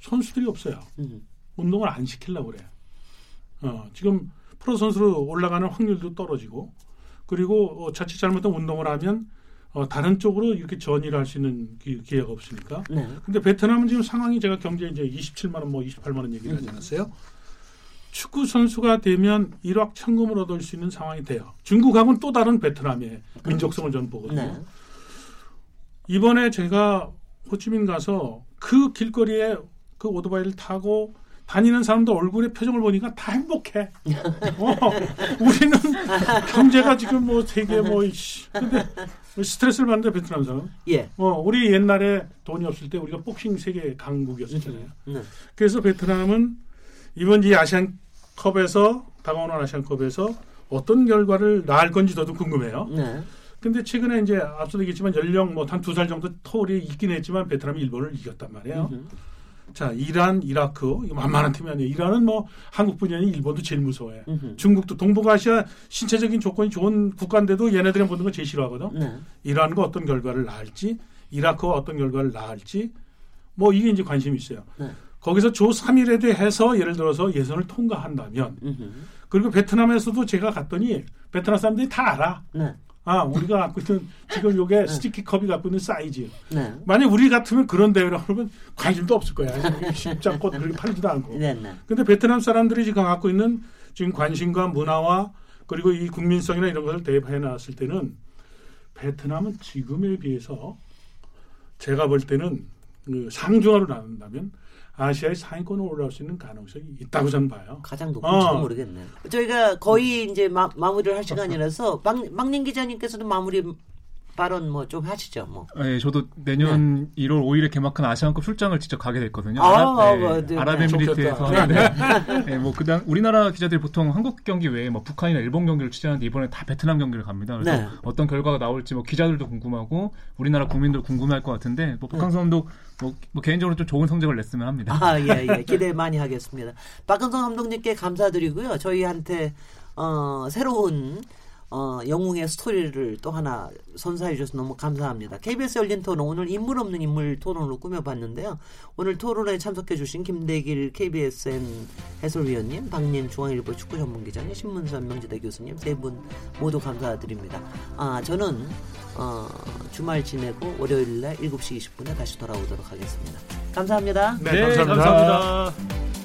선수들이 없어요. 음. 운동을 안 시키려고 그래요. 어, 지금 프로 선수로 올라가는 확률도 떨어지고 그리고 어, 자칫 잘못한 운동을 하면 어, 다른 쪽으로 이렇게 전이를 할 수 있는 기, 기회가 없으니까. 네. 근데 베트남은 지금 상황이 제가 경제 이제 27만 원, 뭐 28만 원 얘기를 하지 않았어요? 축구 선수가 되면 1억 천금을 얻을 수 있는 상황이 돼요. 중국하고는 또 다른 베트남의 민족성을 저는 보거든요. 네. 이번에 제가 호치민 가서 그 길거리에 그 오토바이를 타고 다니는 사람들 얼굴의 표정을 보니까 다 행복해. 어, 우리는 경제가 지금 뭐 세계 뭐 이씨. 근데 스트레스를 받는데 베트남 사람. 예. 어, 우리 옛날에 돈이 없을 때 우리가 복싱 세계 강국이었잖아요. 네. 그래서 베트남은 이번 이 아시안 컵에서 다가오는 아시안 컵에서 어떤 결과를 낳을 건지 저도 궁금해요. 네. 근데 최근에 이제 앞서도 얘기했지만 연령 뭐 한 두 살 정도 터울이 있긴 했지만 베트남이 일본을 이겼단 말이에요. 음흠. 자, 이란, 이라크 만만한 팀이 아니에요. 이란은 뭐 한국뿐이 아니라 일본도 제일 무서워해. 음흠. 중국도 동북아시아 신체적인 조건이 좋은 국가인데도 얘네들이 보는 거 제일 싫어하거든. 네. 이란과 어떤 결과를 낳을지, 이라크와 어떤 결과를 낳을지, 뭐 이게 이제 관심이 있어요. 네. 거기서 조 3일에도 해서 예를 들어서 예선을 통과한다면, 음흠. 그리고 베트남에서도 제가 갔더니 베트남 사람들이 다 알아. 네. 아, 우리가 갖고 있는 지금 요게 스티키 컵이 갖고 있는 사이즈. 네. 만약 우리 같으면 그런 대회라고 그러면 관심도 없을 거야. 쉽지 않고 그렇게 팔지도 않고. 네. 네. 근데 베트남 사람들이 지금 갖고 있는 지금 관심과 문화와 그리고 이 국민성이나 이런 것을 대입해 놨을 때는 베트남은 지금에 비해서 제가 볼 때는 그 상중하로 나눈다면 아시아의 상위권으로 올라올 수 있는 가능성이 있다고 저는 봐요. 가장 높은지 어. 모르겠네. 저희가 거의 이제 마, 마무리를 할 시간이라서 막, 막님 기자님께서도 마무리 발언 뭐 좀 하시죠. 뭐. 네, 저도 내년 1월 5일에 개막한 아시안컵 출장을 직접 가게 됐거든요. 아, 아랍, 네, 아, 네, 아랍에미리트에서. 좋겠다. 네. 네, 뭐 그다음 우리나라 기자들이 보통 한국 경기 외에 뭐 북한이나 일본 경기를 취재하는데 이번에 다 베트남 경기를 갑니다. 그래서 네. 어떤 결과가 나올지 뭐 기자들도 궁금하고 우리나라 국민들 궁금해할 것 같은데 뭐 박항서 감독 뭐, 뭐 개인적으로 좀 좋은 성적을 냈으면 합니다. 아, 예, 예. 기대 많이 하겠습니다. 박은성 감독님께 감사드리고요. 저희한테, 어, 새로운, 어, 영웅의 스토리를 또 하나 선사해 주셔서 너무 감사합니다. KBS 열린 토론 오늘 인물 없는 인물 토론으로 꾸며봤는데요. 오늘 토론에 참석해 주신 김대길 KBSN 해설위원님, 박린 중앙일보 축구 전문 기자님, 신문선 명지대 교수님 세 분 모두 감사드립니다. 아, 저는 어, 주말 지내고 월요일 날 7시 20분에 다시 돌아오도록 하겠습니다. 감사합니다. 네, 감사합니다. 감사합니다.